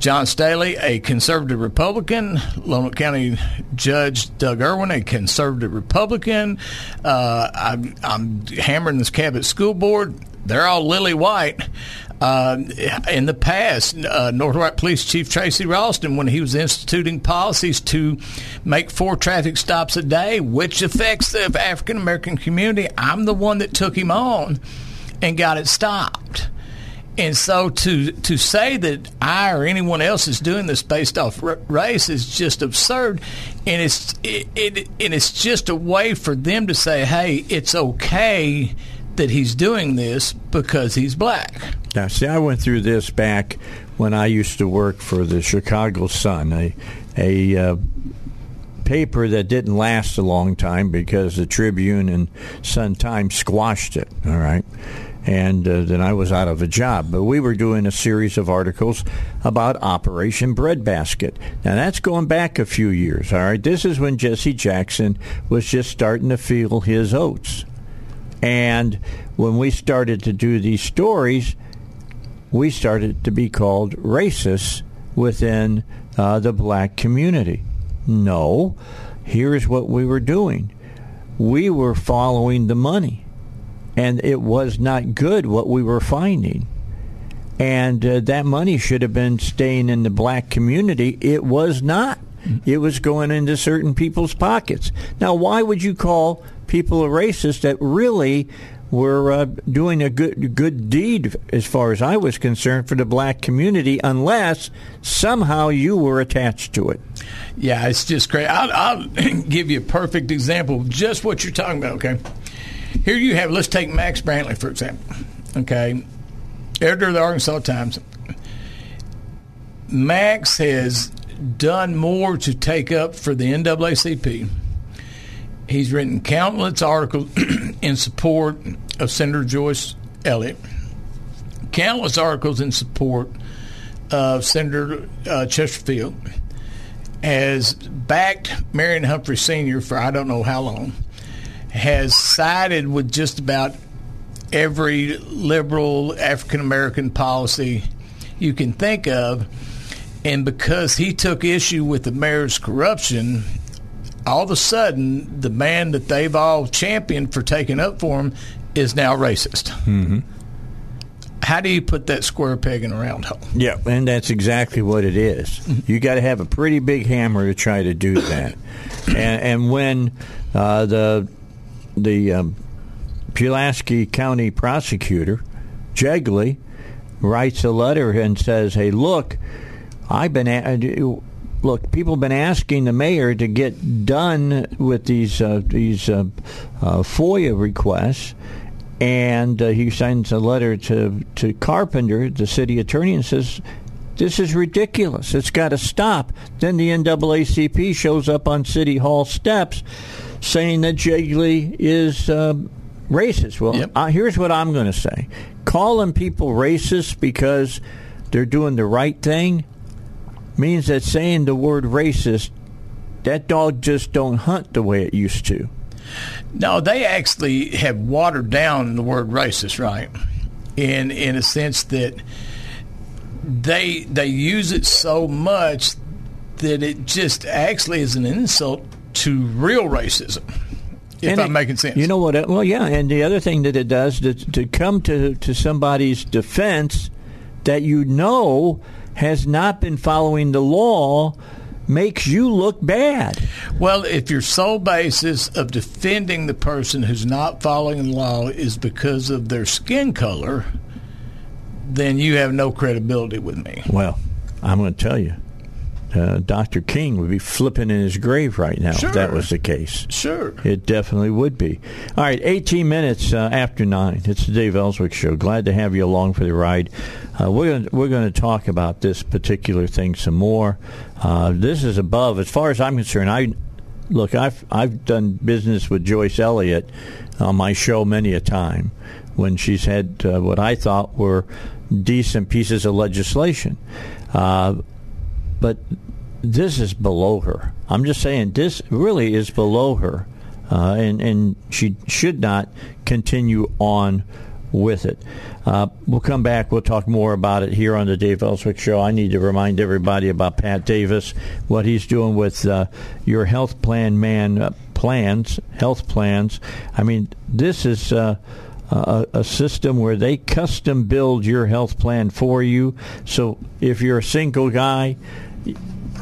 John Staley, a conservative Republican, Lonoke County Judge Doug Irwin, a conservative Republican. Uh, I'm, I'm hammering this Cabot School Board. They're all lily white. Uh, in the past, uh, North White Police Chief Tracy Ralston, when he was instituting policies to make four traffic stops a day, which affects the African American community, I'm the one that took him on and got it stopped. And so to to say that I or anyone else is doing this based off r- race is just absurd, and it's it, it and it's just a way for them to say, hey, it's okay that he's doing this because he's black. Now, see, I went through this back when I used to work for the Chicago Sun, a a uh, paper that didn't last a long time because the Tribune and Sun Times squashed it. All right. And uh, then I was out of a job. But we were doing a series of articles about Operation Breadbasket. Now, that's going back a few years. All right. This is when Jesse Jackson was just starting to feel his oats. And when we started to do these stories, we started to be called racists within uh, the black community. No, here's what we were doing we were following the money, and it was not good what we were finding. And uh, that money should have been staying in the black community. It was not. It was going into certain people's pockets. Now, why would you call people a racist that really were uh, doing a good good deed, as far as I was concerned, for the black community, unless somehow you were attached to it. Yeah, it's just great. I'll, I'll give you a perfect example of just what you're talking about. Okay, here you have. Let's take Max Brantley for example. Okay, editor of the Arkansas Times. Max has done more to take up for the NAACP. He's written countless articles in support of Senator Joyce Elliott, countless articles in support of Senator uh, Chesterfield, has backed Marion Humphrey Sr. for I don't know how long, has sided with just about every liberal African American policy you can think of. And because he took issue with the mayor's corruption, all of a sudden, the man that they've all championed for taking up for him is now racist. Mm-hmm. How do you put that square peg in a round hole? Yeah, and that's exactly what it is. You got to have a pretty big hammer to try to do that. and, and when uh, the the um, Pulaski County prosecutor Jegley writes a letter and says, "Hey, look, I've been a- look. People have been asking the mayor to get done with these uh, these uh, uh, FOIA requests." And uh, he sends a letter to, to Carpenter, the city attorney, and says, This is ridiculous. It's got to stop. Then the NAACP shows up on City Hall steps saying that Jegley is uh, racist. Well, Yep. uh, here's what I'm going to say calling people racist because they're doing the right thing means that saying the word racist, that dog just don't hunt the way it used to. No, they actually have watered down the word racist, right? In in a sense that they they use it so much that it just actually is an insult to real racism. If And I'm it- making sense. You know what? Well, yeah. And the other thing that it does to, to come to to somebody's defense that you know has not been following the law makes you look bad. Well, if your sole basis of defending the person who's not following the law is because of their skin color, then you have no credibility with me. Well, I'm going to tell you, uh, Dr. King would be flipping in his grave right now if that was the case. Sure. It definitely would be. All right, 18 minutes uh, after 9. It's the Dave Elswick Show. Glad to have you along for the ride. Uh, we're going we're going to talk about this particular thing some more. Uh, this is above, as far as I'm concerned. I look. I've I've done business with Joyce Elliott on my show many a time when she's had uh, what I thought were decent pieces of legislation. Uh, but this is below her. I'm just saying this really is below her, uh, and and she should not continue on with it. Uh, we'll come back. We'll talk more about it here on the Dave Elswick Show. I need to remind everybody about Pat Davis, what he's doing with uh, your health plan man uh, plans, health plans. I mean, this is. Uh, a, system where they custom build your health plan for you. So if you're a single guy,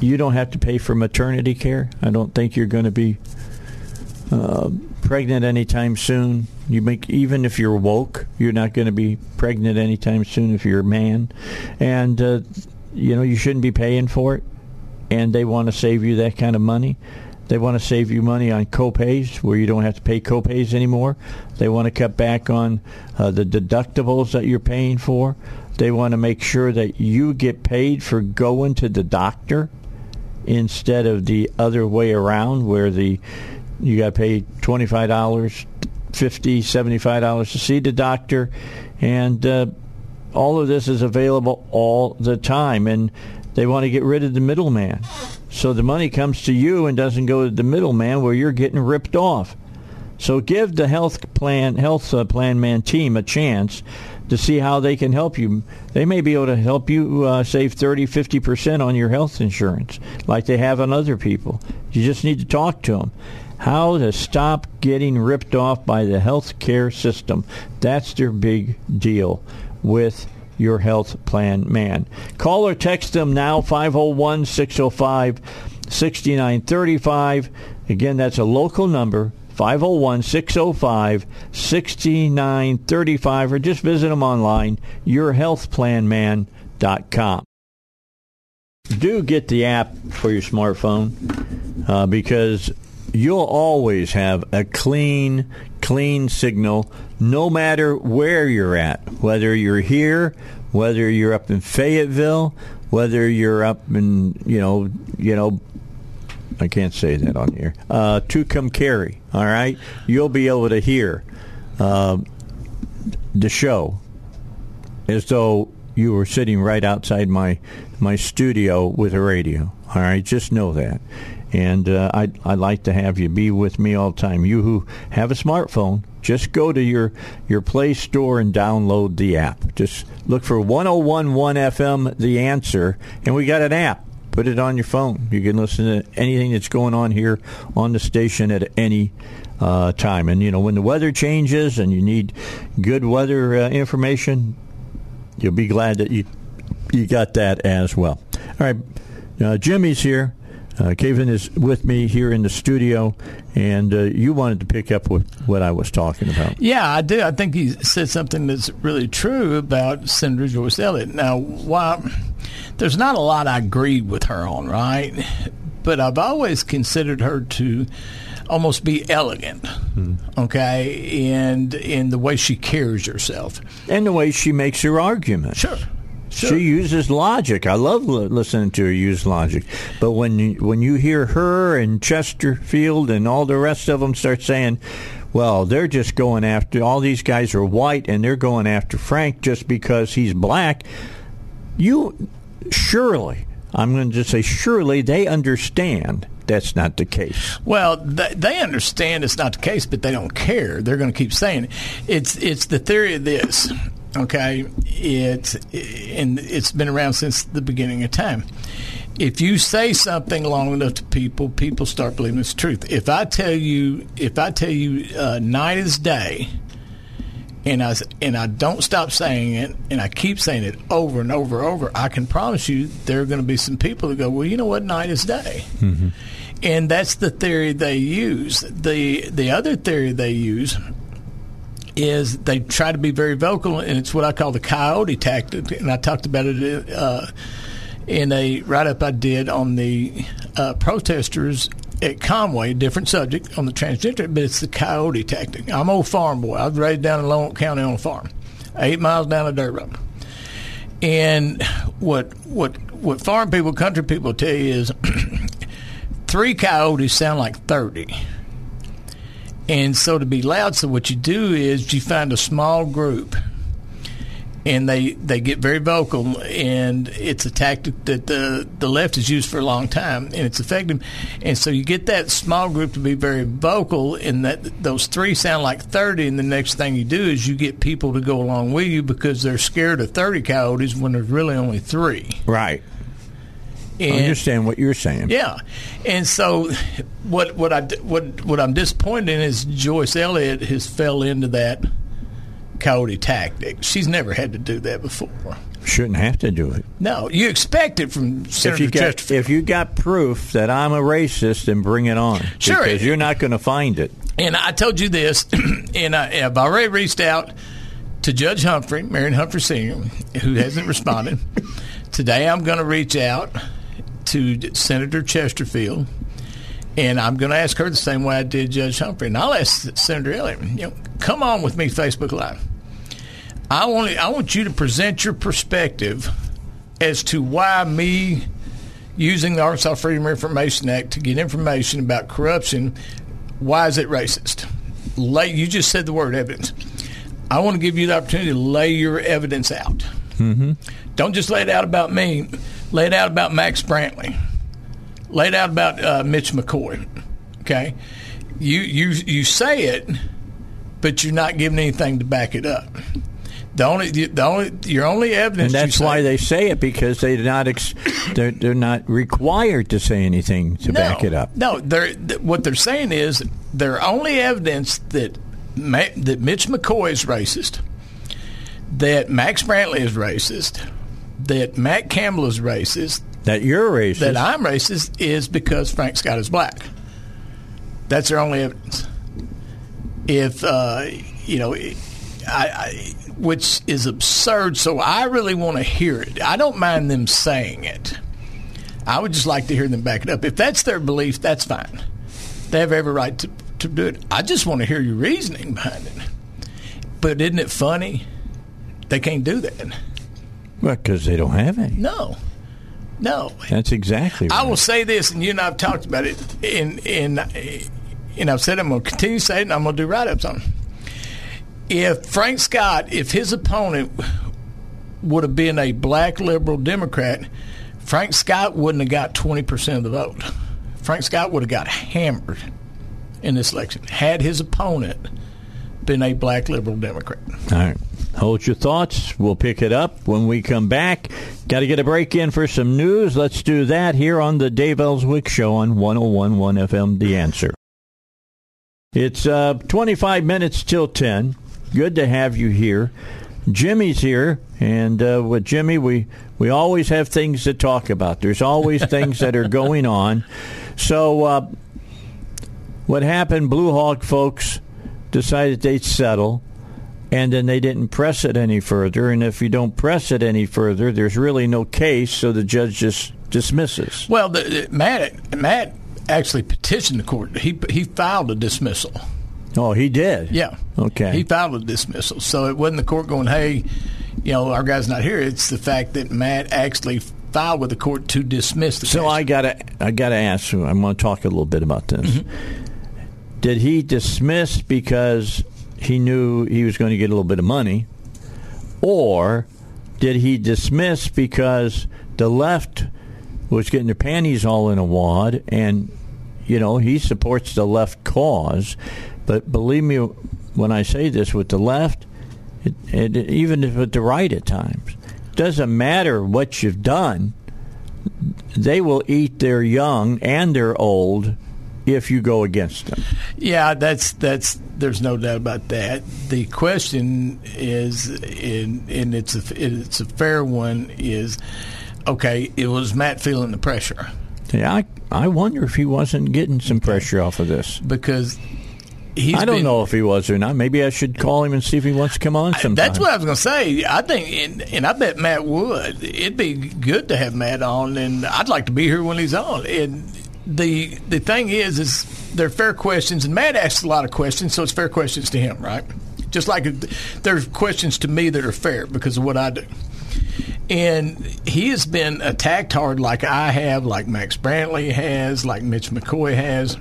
you don't have to pay for maternity care. I don't think you're going to be uh, pregnant anytime soon. You make even if you're woke, you're not going to be pregnant anytime soon if you're a man, and uh, you know you shouldn't be paying for it. And they want to save you that kind of money. They want to save you money on copays where you don't have to pay copays anymore. They want to cut back on uh, the deductibles that you're paying for. They want to make sure that you get paid for going to the doctor instead of the other way around where the you got pay $25 50 $75 to see the doctor. And uh, all of this is available all the time. And they want to get rid of the middleman. So the money comes to you and doesn't go to the middleman where you're getting ripped off. So give the health plan health uh, plan man team a chance to see how they can help you. They may be able to help you uh, save 30, 50% on your health insurance like they have on other people. You just need to talk to them. How to stop getting ripped off by the health care system. That's their big deal with your health plan man. Call or text them now 501 605 6935. Again, that's a local number 501 605 6935 or just visit them online, yourhealthplanman.com. Do get the app for your smartphone uh, because you'll always have a clean, clean signal no matter where you're at, whether you're here, whether you're up in Fayetteville, whether you're up in you know you know I can't say that on here. Uh, carry, all right, you'll be able to hear uh, the show as though you were sitting right outside my my studio with a radio. All right, just know that. And uh, I'd, I'd like to have you be with me all the time. You who have a smartphone, just go to your, your Play Store and download the app. Just look for 1011 FM, The Answer, and we got an app. Put it on your phone. You can listen to anything that's going on here on the station at any uh, time. And, you know, when the weather changes and you need good weather uh, information, you'll be glad that you, you got that as well. All right, uh, Jimmie's here. Uh, Kevin is with me here in the studio, and uh, you wanted to pick up with what I was talking about. Yeah, I do. I think he said something that's really true about Senator Joyce Elliott. Now, while there's not a lot I agreed with her on, right? But I've always considered her to almost be elegant, hmm. okay, and in the way she carries herself, and the way she makes her argument. Sure. Sure. She uses logic. I love listening to her use logic. But when you, when you hear her and Chesterfield and all the rest of them start saying, well, they're just going after all these guys are white and they're going after Frank just because he's black, you surely, I'm going to just say surely they understand that's not the case. Well, they understand it's not the case, but they don't care. They're going to keep saying it. It's it's the theory of this. Okay, it's and it's been around since the beginning of time. If you say something long enough to people, people start believing it's truth. If I tell you, if I tell you, uh, night is day, and I and I don't stop saying it, and I keep saying it over and over and over, I can promise you there are going to be some people that go, well, you know what, night is day. Mm-hmm. And that's the theory they use. the The other theory they use is they try to be very vocal, and it's what I call the coyote tactic. And I talked about it uh, in a write up I did on the uh, protesters at Conway, different subject on the transgender, but it's the coyote tactic. I'm old farm boy. I was raised down in Lonoke County on a farm, eight miles down a dirt road. And what what what farm people, country people tell you is three coyotes sound like thirty and so to be loud, so what you do is you find a small group and they they get very vocal and it's a tactic that the the left has used for a long time and it's effective. And so you get that small group to be very vocal and that those three sound like 30 and the next thing you do is you get people to go along with you because they're scared of 30 coyotes when there's really only 3 right and, I understand what you're saying. Yeah, and so what what I what what I'm disappointed in is Joyce Elliott has fell into that coyote tactic. She's never had to do that before. Shouldn't have to do it. No, you expect it from Senator if you got, If you got proof that I'm a racist, then bring it on. Sure, because you're not going to find it. And I told you this, and I, have already reached out to Judge Humphrey, Marion Humphrey Senior, who hasn't responded. Today, I'm going to reach out to Senator Chesterfield, and I'm going to ask her the same way I did Judge Humphrey. And I'll ask Senator Elliott, you know, come on with me Facebook Live. I want I want you to present your perspective as to why me using the Arkansas Freedom of Information Act to get information about corruption, why is it racist? Lay, you just said the word evidence. I want to give you the opportunity to lay your evidence out. Mm-hmm. Don't just lay it out about me laid out about Max Brantley, laid out about uh, Mitch McCoy. Okay, you you you say it, but you're not giving anything to back it up. The only the only your only evidence. And that's why they say it because they're not ex, they're they're not required to say anything to no, back it up. No, they're what they're saying is their only evidence that that Mitch McCoy is racist, that Max Brantley is racist, that Matt Campbell is racist, that you're racist, that I'm racist, is because Frank Scott is black. That's their only evidence. If uh, you know, I, I, which is absurd. So I really want to hear it. I don't mind them saying it. I would just like to hear them back it up. If that's their belief, that's fine. They have every right to, to do it. I just want to hear your reasoning behind it. But isn't it funny? They can't do that. Because they don't have any. No. No. That's exactly right. I will say this, and you and I have talked about it, and and and I've said I'm going to continue saying, it, and I'm going to do write-ups on. it. If Frank Scott, if his opponent would have been a black liberal Democrat, Frank Scott wouldn't have got 20% of the vote. Frank Scott would have got hammered in this election had his opponent been a black liberal Democrat. All right. Hold your thoughts. We'll pick it up when we come back. Got to get a break in for some news. Let's do that here on the Dave Elswick Show on 1011 FM The Answer. It's uh, 25 minutes till 10. Good to have you here. Jimmie's here, and uh, with Jimmie, we, we always have things to talk about. There's always things that are going on. So, uh, what happened, Blue Hog folks decided they'd settle, and then they didn't press it any further. And if you don't press it any further, there's really no case, so the judge just dismisses. Well, the, the, Matt Matt actually petitioned the court. He he filed a dismissal. Oh, he did. Yeah. Okay. He filed a dismissal. So it wasn't the court going, "Hey, you know, our guy's not here." It's the fact that Matt actually filed with the court to dismiss the So case. I gotta I gotta ask you. I'm going to talk a little bit about this. Mm-hmm. Did he dismiss because he knew he was going to get a little bit of money, or did he dismiss because the left was getting their panties all in a wad, and you know he supports the left cause, but believe me when I say this, with the left, it, it, even with the right at times, it doesn't matter what you've done they will eat their young and their old if you go against them. Yeah, that's that's. There's no doubt about that. The question is, and, and it's a it's a fair one. Is okay. It was Matt feeling the pressure Yeah, I I wonder if he wasn't getting some pressure off of this. because he's. I don't been- know if he was or not. Maybe I should call him and see if he wants to come on sometime. That's what I was going to say. I think, and, and I bet Matt would. It'd be good to have Matt on, and I'd like to be here when he's on. And the the thing is, is they're fair questions, and Matt asks a lot of questions, so it's fair questions to him, right? Just like there's questions to me that are fair because of what I do. And he has been attacked hard, like I have, like Max Brantley has, like Mitch McCoy has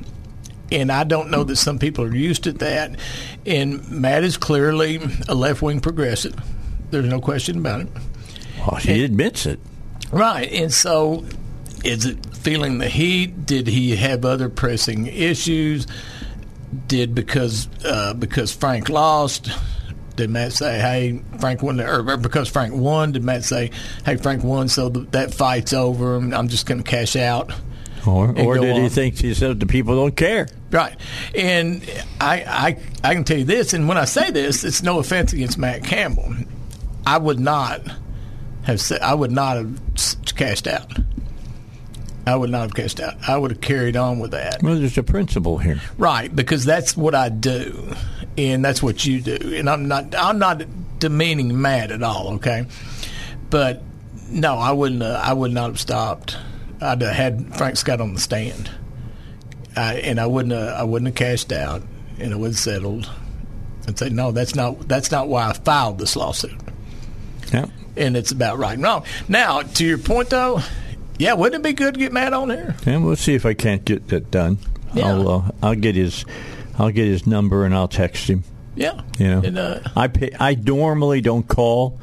and I don't know that some people are used to that. And Matt is clearly a left wing progressive. There's no question about it. Oh, he admits it. Right. And so is it feeling the heat? Did he have other pressing issues? Did because uh, because Frank lost? Did Matt say, "Hey, Frank won"? Or because Frank won, did Matt say, "Hey, Frank won, so th- that fight's over. and I'm just going to cash out"? Or, or did he think he said the people don't care? Right. And I, I, I can tell you this, and when I say this, it's no offense against Matt Campbell. I would not have said, I would not have cashed out. I would not have cashed out. I would have carried on with that. Well, there's a principle here. Right, because that's what I do, and that's what you do. And I'm not I'm not demeaning Matt at all, okay? But no, I wouldn't. Uh, I would not have stopped. I'd have had Frank Scott on the stand, I, and I wouldn't. Uh, I wouldn't have cashed out, and it would have settled. And say, no, that's not that's not why I filed this lawsuit, Yeah. and it's about right and wrong. Now, to your point though, yeah, wouldn't it be good to get Matt on here? And we'll see if I can't get that done. Yeah. I'll uh, I'll get his I'll get his number and I'll text him. Yeah, You know, And, uh, I pay, I normally don't call.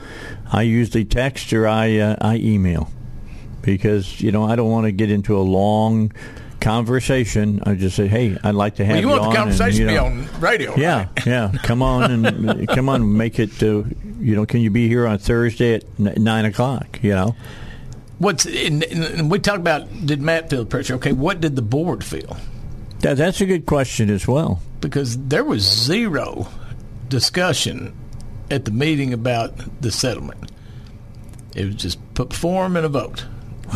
I usually text or I uh, I email because you know I don't want to get into a long conversation. I just say, hey, I'd like to have well, you want on the and, conversation you to be on radio? Yeah, right? yeah. Come on and come on, make it. Uh, you know, can you be here on Thursday at nine o'clock? You know, What's and, and we talked about did Matt feel pressure? Okay, what did the board feel? that, that's a good question as well. Because there was zero discussion at the meeting about the settlement. It was just put him and a vote.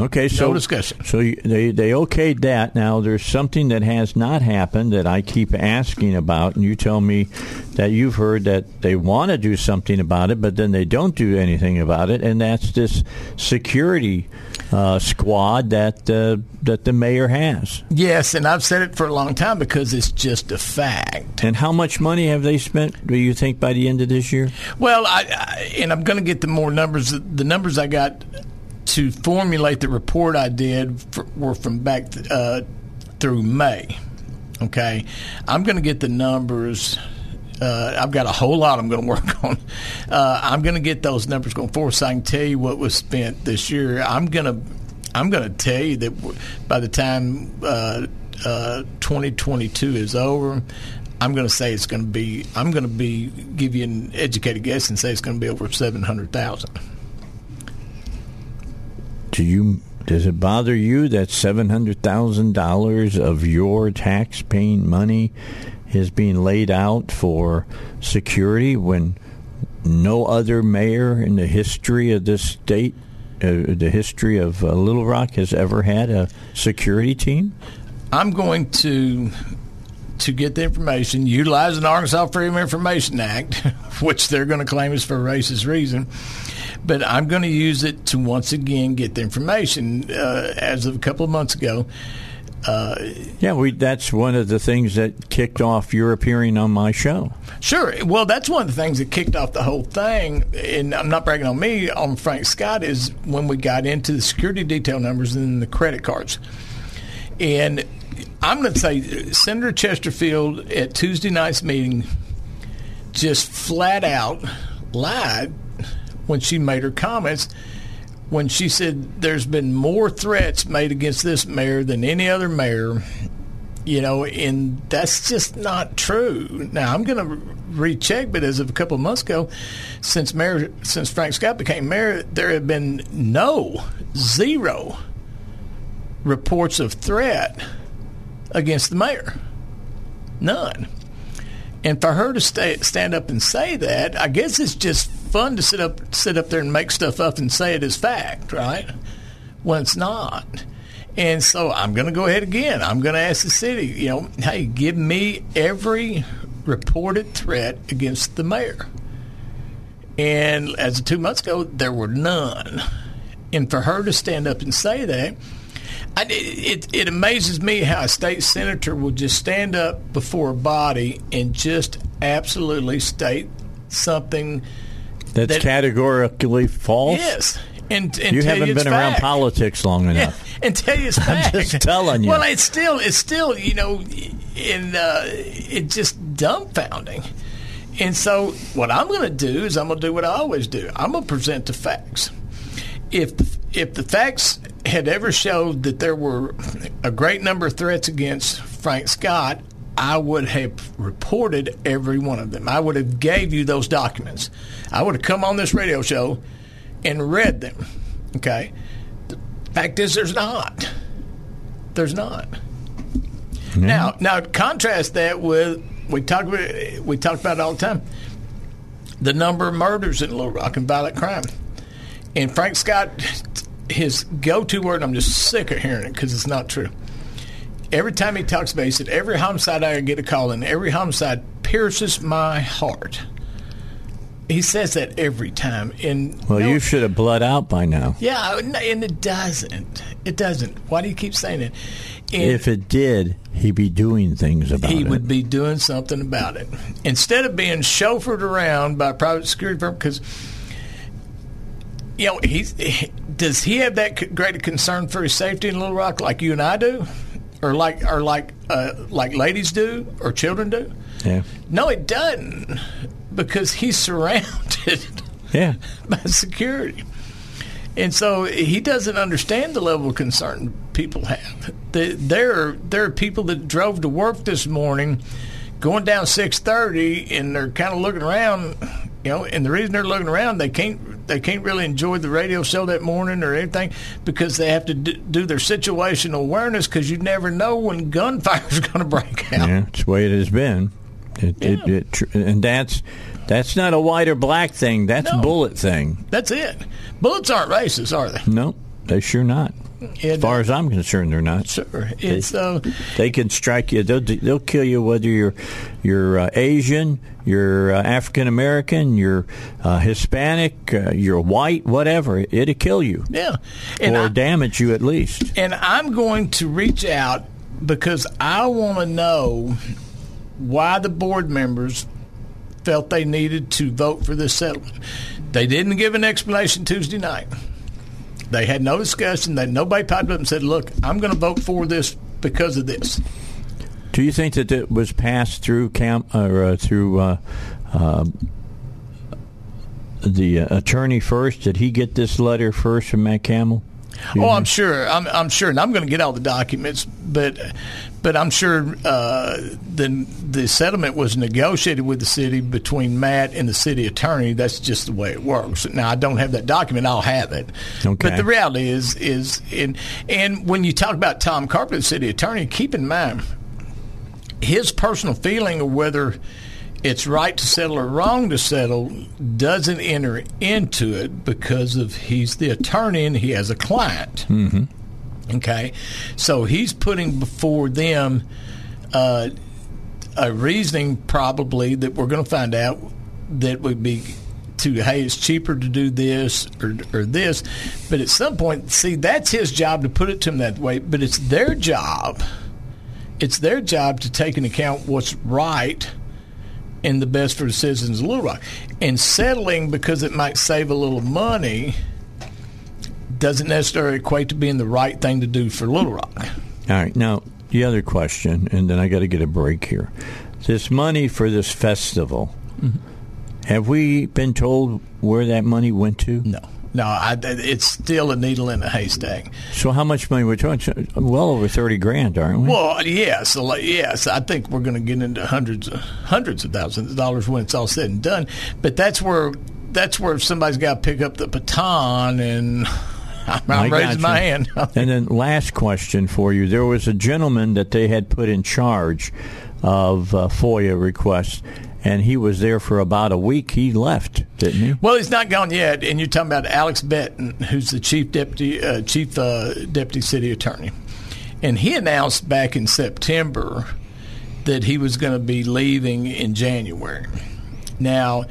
Okay, so discussion. So you, they they okayed that. Now there's something that has not happened that I keep asking about, and you tell me that you've heard that they want to do something about it, but then they don't do anything about it, and that's this security uh, squad that uh, that the mayor has. Yes, and I've said it for a long time because it's just a fact. And how much money have they spent? Do you think by the end of this year? Well, I, I and I'm going to get the more numbers. The numbers I got to formulate the report I did for, were from back uh, through May. Okay, I'm going to get the numbers. Uh, I've got a whole lot I'm going to work on. Uh, I'm going to get those numbers going forward so I can tell you what was spent this year. I'm going to I'm going to tell you that by the time uh, uh, 2022 is over, I'm going to say it's going to be. I'm going to be give you an educated guess and say it's going to be over 700,000. Do you? Does it bother you that seven hundred thousand dollars of your tax-paying money is being laid out for security when no other mayor in the history of this state, uh, the history of uh, Little Rock, has ever had a security team? I'm going to to get the information utilizing the Arkansas Freedom of Information Act, which they're going to claim is for a racist reason. But I'm going to use it to once again get the information. Uh, as of a couple of months ago, uh, yeah, we, that's one of the things that kicked off your appearing on my show. Sure. Well, that's one of the things that kicked off the whole thing. And I'm not bragging on me, on Frank Scott, is when we got into the security detail numbers and the credit cards. And I'm going to say Senator Chesterfield at Tuesday night's meeting just flat out lied when she made her comments when she said there's been more threats made against this mayor than any other mayor you know and that's just not true. Now i'm going to recheck but as of a couple of months ago since mayor since frank scott became mayor there have been no zero reports of threat against the mayor. None. And for her to stay, stand up and say that, I guess it's just fun to sit up sit up there and make stuff up and say it as fact, right? When it's not. And so I'm going to go ahead again. I'm going to ask the city, you know, hey, give me every reported threat against the mayor. And as of two months ago, there were none. And for her to stand up and say that, I, it, it amazes me how a state senator will just stand up before a body and just absolutely state something that's that, categorically false. Yes, and, and you haven't you been fact. around politics long enough. Yeah, and tell you it's fact. I'm just telling you. Well, it's still it's still you know, in uh, it's just dumbfounding. And so, what I'm going to do is I'm going to do what I always do. I'm going to present the facts. If if the facts had ever showed that there were a great number of threats against Frank Scott, I would have reported every one of them. I would have gave you those documents. I would have come on this radio show and read them. Okay. The fact is, there's not. There's not. Mm-hmm. Now, now contrast that with we talk about we talk about it all the time. The number of murders in Little Rock and violent crime. And Frank Scott his go-to word. I'm just sick of hearing it because it's not true. Every time he talks about, it, he said, "Every homicide I get a call, and every homicide pierces my heart." He says that every time. And well, no, you should have bled out by now. Yeah, and it doesn't. It doesn't. Why do you keep saying it? And if it did, he'd be doing things about he it. He would be doing something about it instead of being chauffeured around by a private security firm because you know, he's he, does he have that great a concern for his safety in Little Rock like you and I do, or like or like uh, like ladies do or children do? Yeah. No, it doesn't because he's surrounded. Yeah. by security. And so he doesn't understand the level of concern people have. There, there are people that drove to work this morning, going down six thirty, and they're kind of looking around, you know. And the reason they're looking around, they can't they can't really enjoy the radio show that morning or anything because they have to do their situational awareness because you never know when gunfire is going to break out. Yeah, it's the way it has been. It, yeah. it, it, and that's that's not a white or black thing. That's no, bullet thing. That's it. Bullets aren't racist, are they? No, they sure not. As far as I'm concerned, they're not. Sir, it's they, uh, they can strike you. They'll, they'll kill you whether you're you're uh, Asian, you're uh, African American, you're uh, Hispanic, uh, you're white, whatever. It'll kill you. Yeah, and or I, damage you at least. And I'm going to reach out because I want to know why the board members felt they needed to vote for this settlement. They didn't give an explanation Tuesday night. They had no discussion. That nobody piped up and said, "Look, I'm going to vote for this because of this." Do you think that it was passed through camp or uh, through uh, uh, the uh, attorney first? Did he get this letter first from Matt Campbell? Oh, I'm sure. I'm, I'm sure, and I'm going to get all the documents, but but I'm sure uh, the the settlement was negotiated with the city between Matt and the city attorney. That's just the way it works. Now I don't have that document. I'll have it. Okay. But the reality is is in and when you talk about Tom Carpenter, city attorney, keep in mind his personal feeling of whether it's right to settle or wrong to settle doesn't enter into it because of he's the attorney and he has a client. Mm-hmm. Okay, so he's putting before them uh, a reasoning probably that we're going to find out that would be to hey it's cheaper to do this or, or this but at some point see that's his job to put it to them that way but it's their job it's their job to take into account what's right and the best for the citizens of Little Rock. And settling because it might save a little money doesn't necessarily equate to being the right thing to do for Little Rock. All right. Now, the other question, and then I got to get a break here. This money for this festival, mm-hmm. have we been told where that money went to? No. No, I, it's still a needle in a haystack. So, how much money we're talking? Well over thirty grand, aren't we? Well, yes, yes. I think we're going to get into hundreds, of, hundreds of thousands of dollars when it's all said and done. But that's where that's where somebody's got to pick up the baton, and I'm, I I'm raising my hand. and then, last question for you: There was a gentleman that they had put in charge of uh, FOIA requests, and he was there for about a week. He left, didn't he? Well, he's not gone yet, and you're talking about Alex Benton, who's the chief deputy uh, chief uh, deputy city attorney, and he announced back in September that he was going to be leaving in January. Now,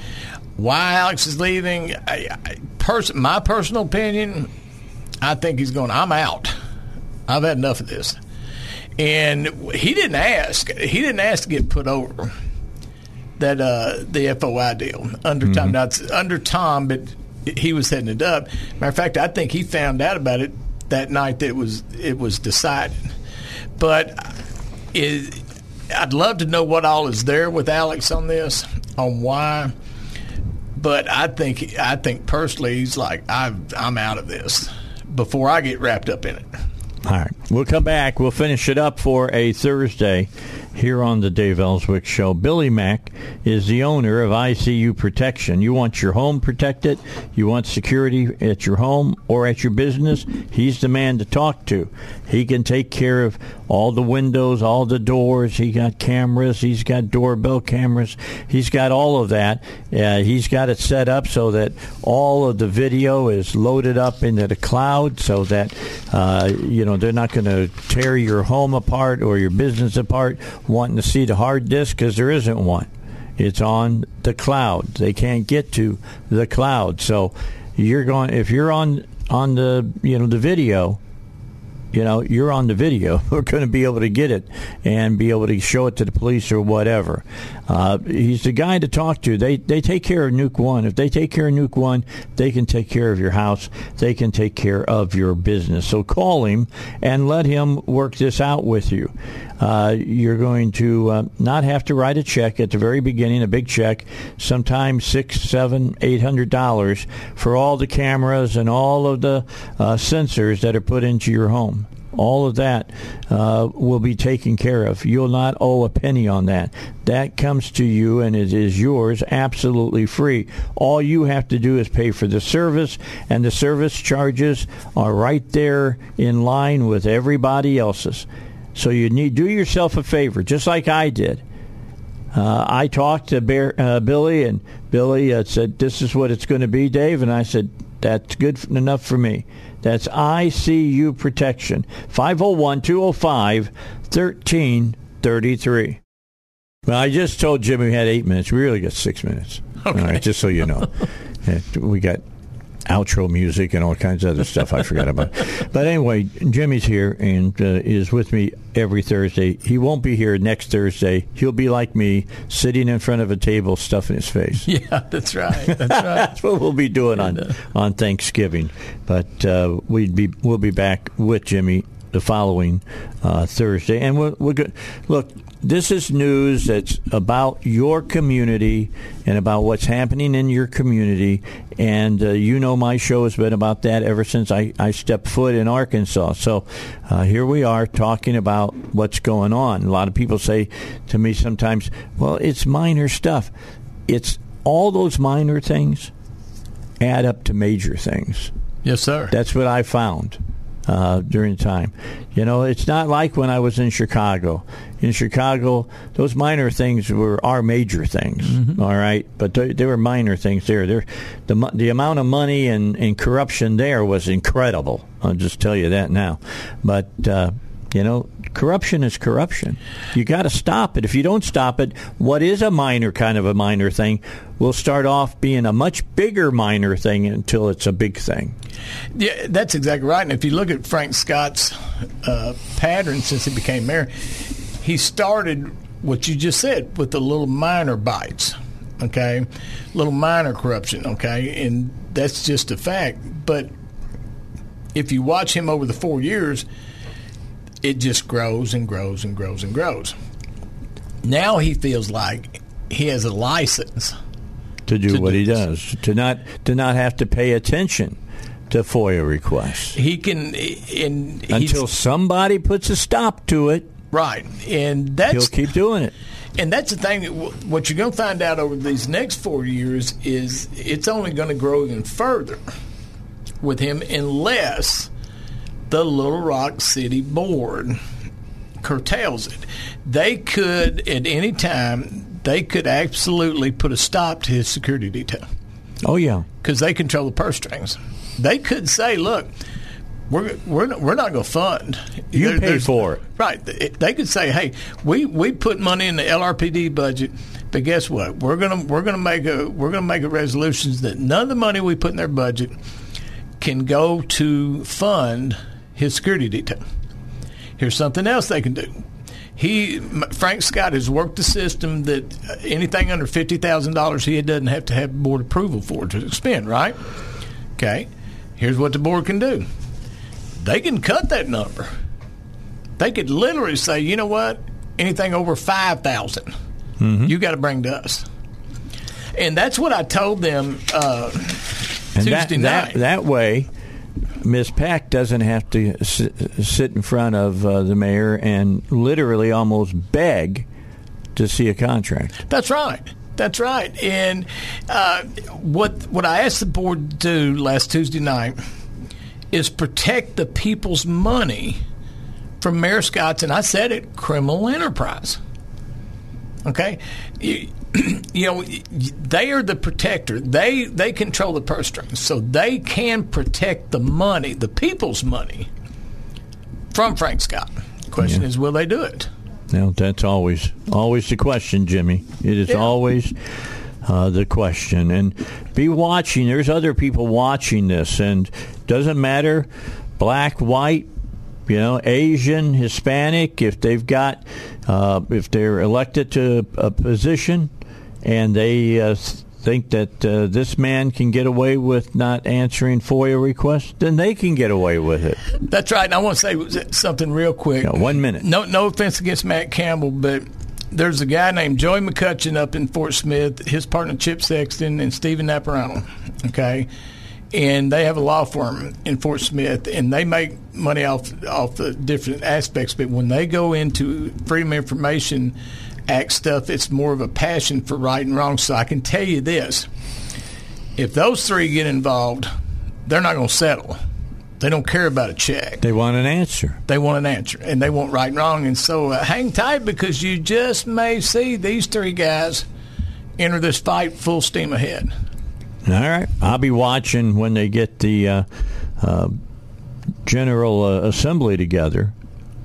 why Alex is leaving? I, I, pers- my personal opinion, I think he's going. I'm out. I've had enough of this, and he didn't ask. He didn't ask to get put over that uh, the FOI deal under Tom. Now it's under Tom, but he was heading it up. Matter of fact, I think he found out about it that night that it was it was decided. But it, I'd love to know what all is there with Alex on this, on why. But I think I think personally, he's like i I'm out of this before I get wrapped up in it. All right. We'll come back. We'll finish it up for a Thursday here on the Dave Elswick Show. Billy Mack is the owner of ICU Protection. You want your home protected? You want security at your home or at your business? He's the man to talk to. He can take care of all the windows, all the doors. He got cameras. He's got doorbell cameras. He's got all of that. Uh, he's got it set up so that all of the video is loaded up into the cloud so that uh, you know they're not going to tear your home apart or your business apart wanting to see the hard disk because there isn't one. It's on the cloud. They can't get to the cloud. So you're going if you're on on the you know the video you know, you're on the video. We're going to be able to get it and be able to show it to the police or whatever. Uh, he's the guy to talk to. They they take care of Nuke One. If they take care of Nuke One, they can take care of your house. They can take care of your business. So call him and let him work this out with you. Uh, you're going to uh, not have to write a check at the very beginning, a big check, sometimes six, seven, eight hundred dollars for all the cameras and all of the uh, sensors that are put into your home. All of that uh, will be taken care of. You'll not owe a penny on that. That comes to you and it is yours absolutely free. All you have to do is pay for the service, and the service charges are right there in line with everybody else's. So you need do yourself a favor, just like I did. Uh, I talked to Bear, uh, Billy, and Billy uh, said, "This is what it's going to be, Dave." And I said, "That's good enough for me." That's ICU protection. 501 205 1333. Well, I just told Jimmie we had eight minutes. We really got six minutes. Okay. All right, just so you know. We got outro music and all kinds of other stuff I forgot about. But anyway, Jimmie's here and uh, is with me every Thursday. He won't be here next Thursday. He'll be like me, sitting in front of a table, stuffing his face. Yeah, that's right. That's right. That's what we'll be doing on uh, on Thanksgiving. But uh, we'd be we'll be back with Jimmie the following uh, Thursday, and we're, we're good. Look, this is news that's about your community and about what's happening in your community. And uh, you know, my show has been about that ever since I, I stepped foot in Arkansas. So uh, here we are talking about what's going on. A lot of people say to me sometimes, "Well, it's minor stuff." It's all those minor things add up to major things. yes, sir. That's what I found uh, during the time. You know, it's not like when I was in Chicago. In Chicago, those minor things were our major things. all right, but they, they were minor things there. There, the the amount of money and, and corruption there was incredible. I'll just tell you that now. But uh, you know, corruption is corruption. You got to stop it. If you don't stop it, what is a minor kind of a minor thing will start off being a much bigger minor thing until it's a big thing. Yeah, that's exactly right. And if you look at Frank Scott's uh, pattern since he became mayor, he started what you just said with the little minor bites, okay, little minor corruption, okay, and that's just a fact. But if you watch him over the four years, it just grows and grows and grows and grows. Now he feels like he has a license. to do To what do he this. does, to not to not have to pay attention to FOIA requests He can, and until somebody puts a stop to it. right, and that's He'll keep doing it. And that's the thing. wh- What you're going to find out over these next four years is it's only going to grow even further with him unless the Little Rock City Board curtails it. They could, at any time, they could absolutely put a stop to his security detail Oh yeah, because they control the purse strings. They could say, "Look, we're we're not, we're not going to fund. You There- pay for it. Right? They could say, "Hey, we we put money in the LRPD budget." But guess what? We're gonna we're gonna make a we're gonna make a resolutions that none of the money we put in their budget can go to fund his security detail. Here's something else they can do. He Frank Scott has worked the system that uh, anything under fifty thousand dollars he doesn't have to have board approval for to spend. Right? Okay. Here's what the board can do. They can cut that number. They could literally say, you know what? Anything over five you got to bring to us. And that's what I told them uh, and Tuesday that, that night. that way, Miss Pack doesn't have to sit, in front of uh, the mayor and literally almost beg to see a contract. That's right. That's right. And uh, what what I asked the board to do last Tuesday night is protect the people's money from Mayor Scott's, and I said it, criminal enterprise. Okay, you know they are the protector. They they control the purse strings, so they can protect the money, the people's money, from Frank Scott. The question Yeah. is, will they do it? Now that's always always the question, Jimmie. It is Yeah. always uh, the question, and be watching. There's other people watching this, and doesn't matter, black, white, you know, Asian, Hispanic. If they've got, uh, if they're elected to a position, and they uh, think that uh, this man can get away with not answering FOIA requests, then they can get away with it. That's right. And I want to say something real quick. One minute. No, no offense against Matt Campbell, but there's a guy named Joey McCutchen up in Fort Smith. His partner Chip Sexton and Stephen Napurano. Okay, and they have a law firm in Fort Smith, and they make money off off the different aspects. But when they go into Freedom of Information Act stuff, it's more of a passion for right and wrong. So I can tell you this: if those three get involved, they're not going to settle. They don't care about a check. They want an answer. They want an answer, and they want right and wrong. And so uh, hang tight because you just may see these three guys enter this fight full steam ahead. All right. I'll be watching when they get the uh, uh, General uh, Assembly together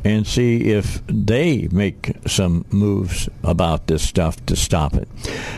and see if they make some moves about this stuff to stop it.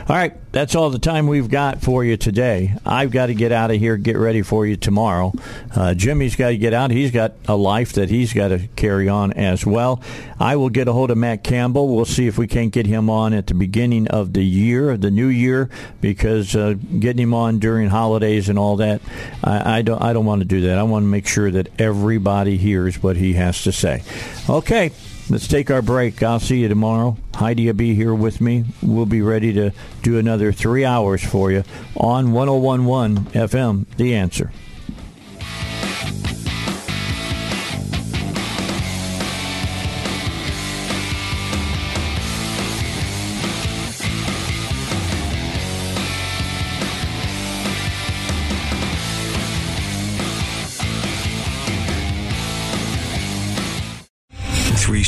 All right, that's all the time we've got for you today. I've got to get out of here, get ready for you tomorrow. Uh, Jimmie's got to get out. He's got a life that he's got to carry on as well. I will get a hold of Matt Campbell. We'll see if we can't get him on at the beginning of the year, the new year, because uh, getting him on during holidays and all that, I, I don't. I don't want to do that. I want to make sure that everybody hears what he has to say. Okay. Let's take our break. I'll see you tomorrow. Heidi will be here with me. We'll be ready to do another three hours for you on 1011 FM, The Answer.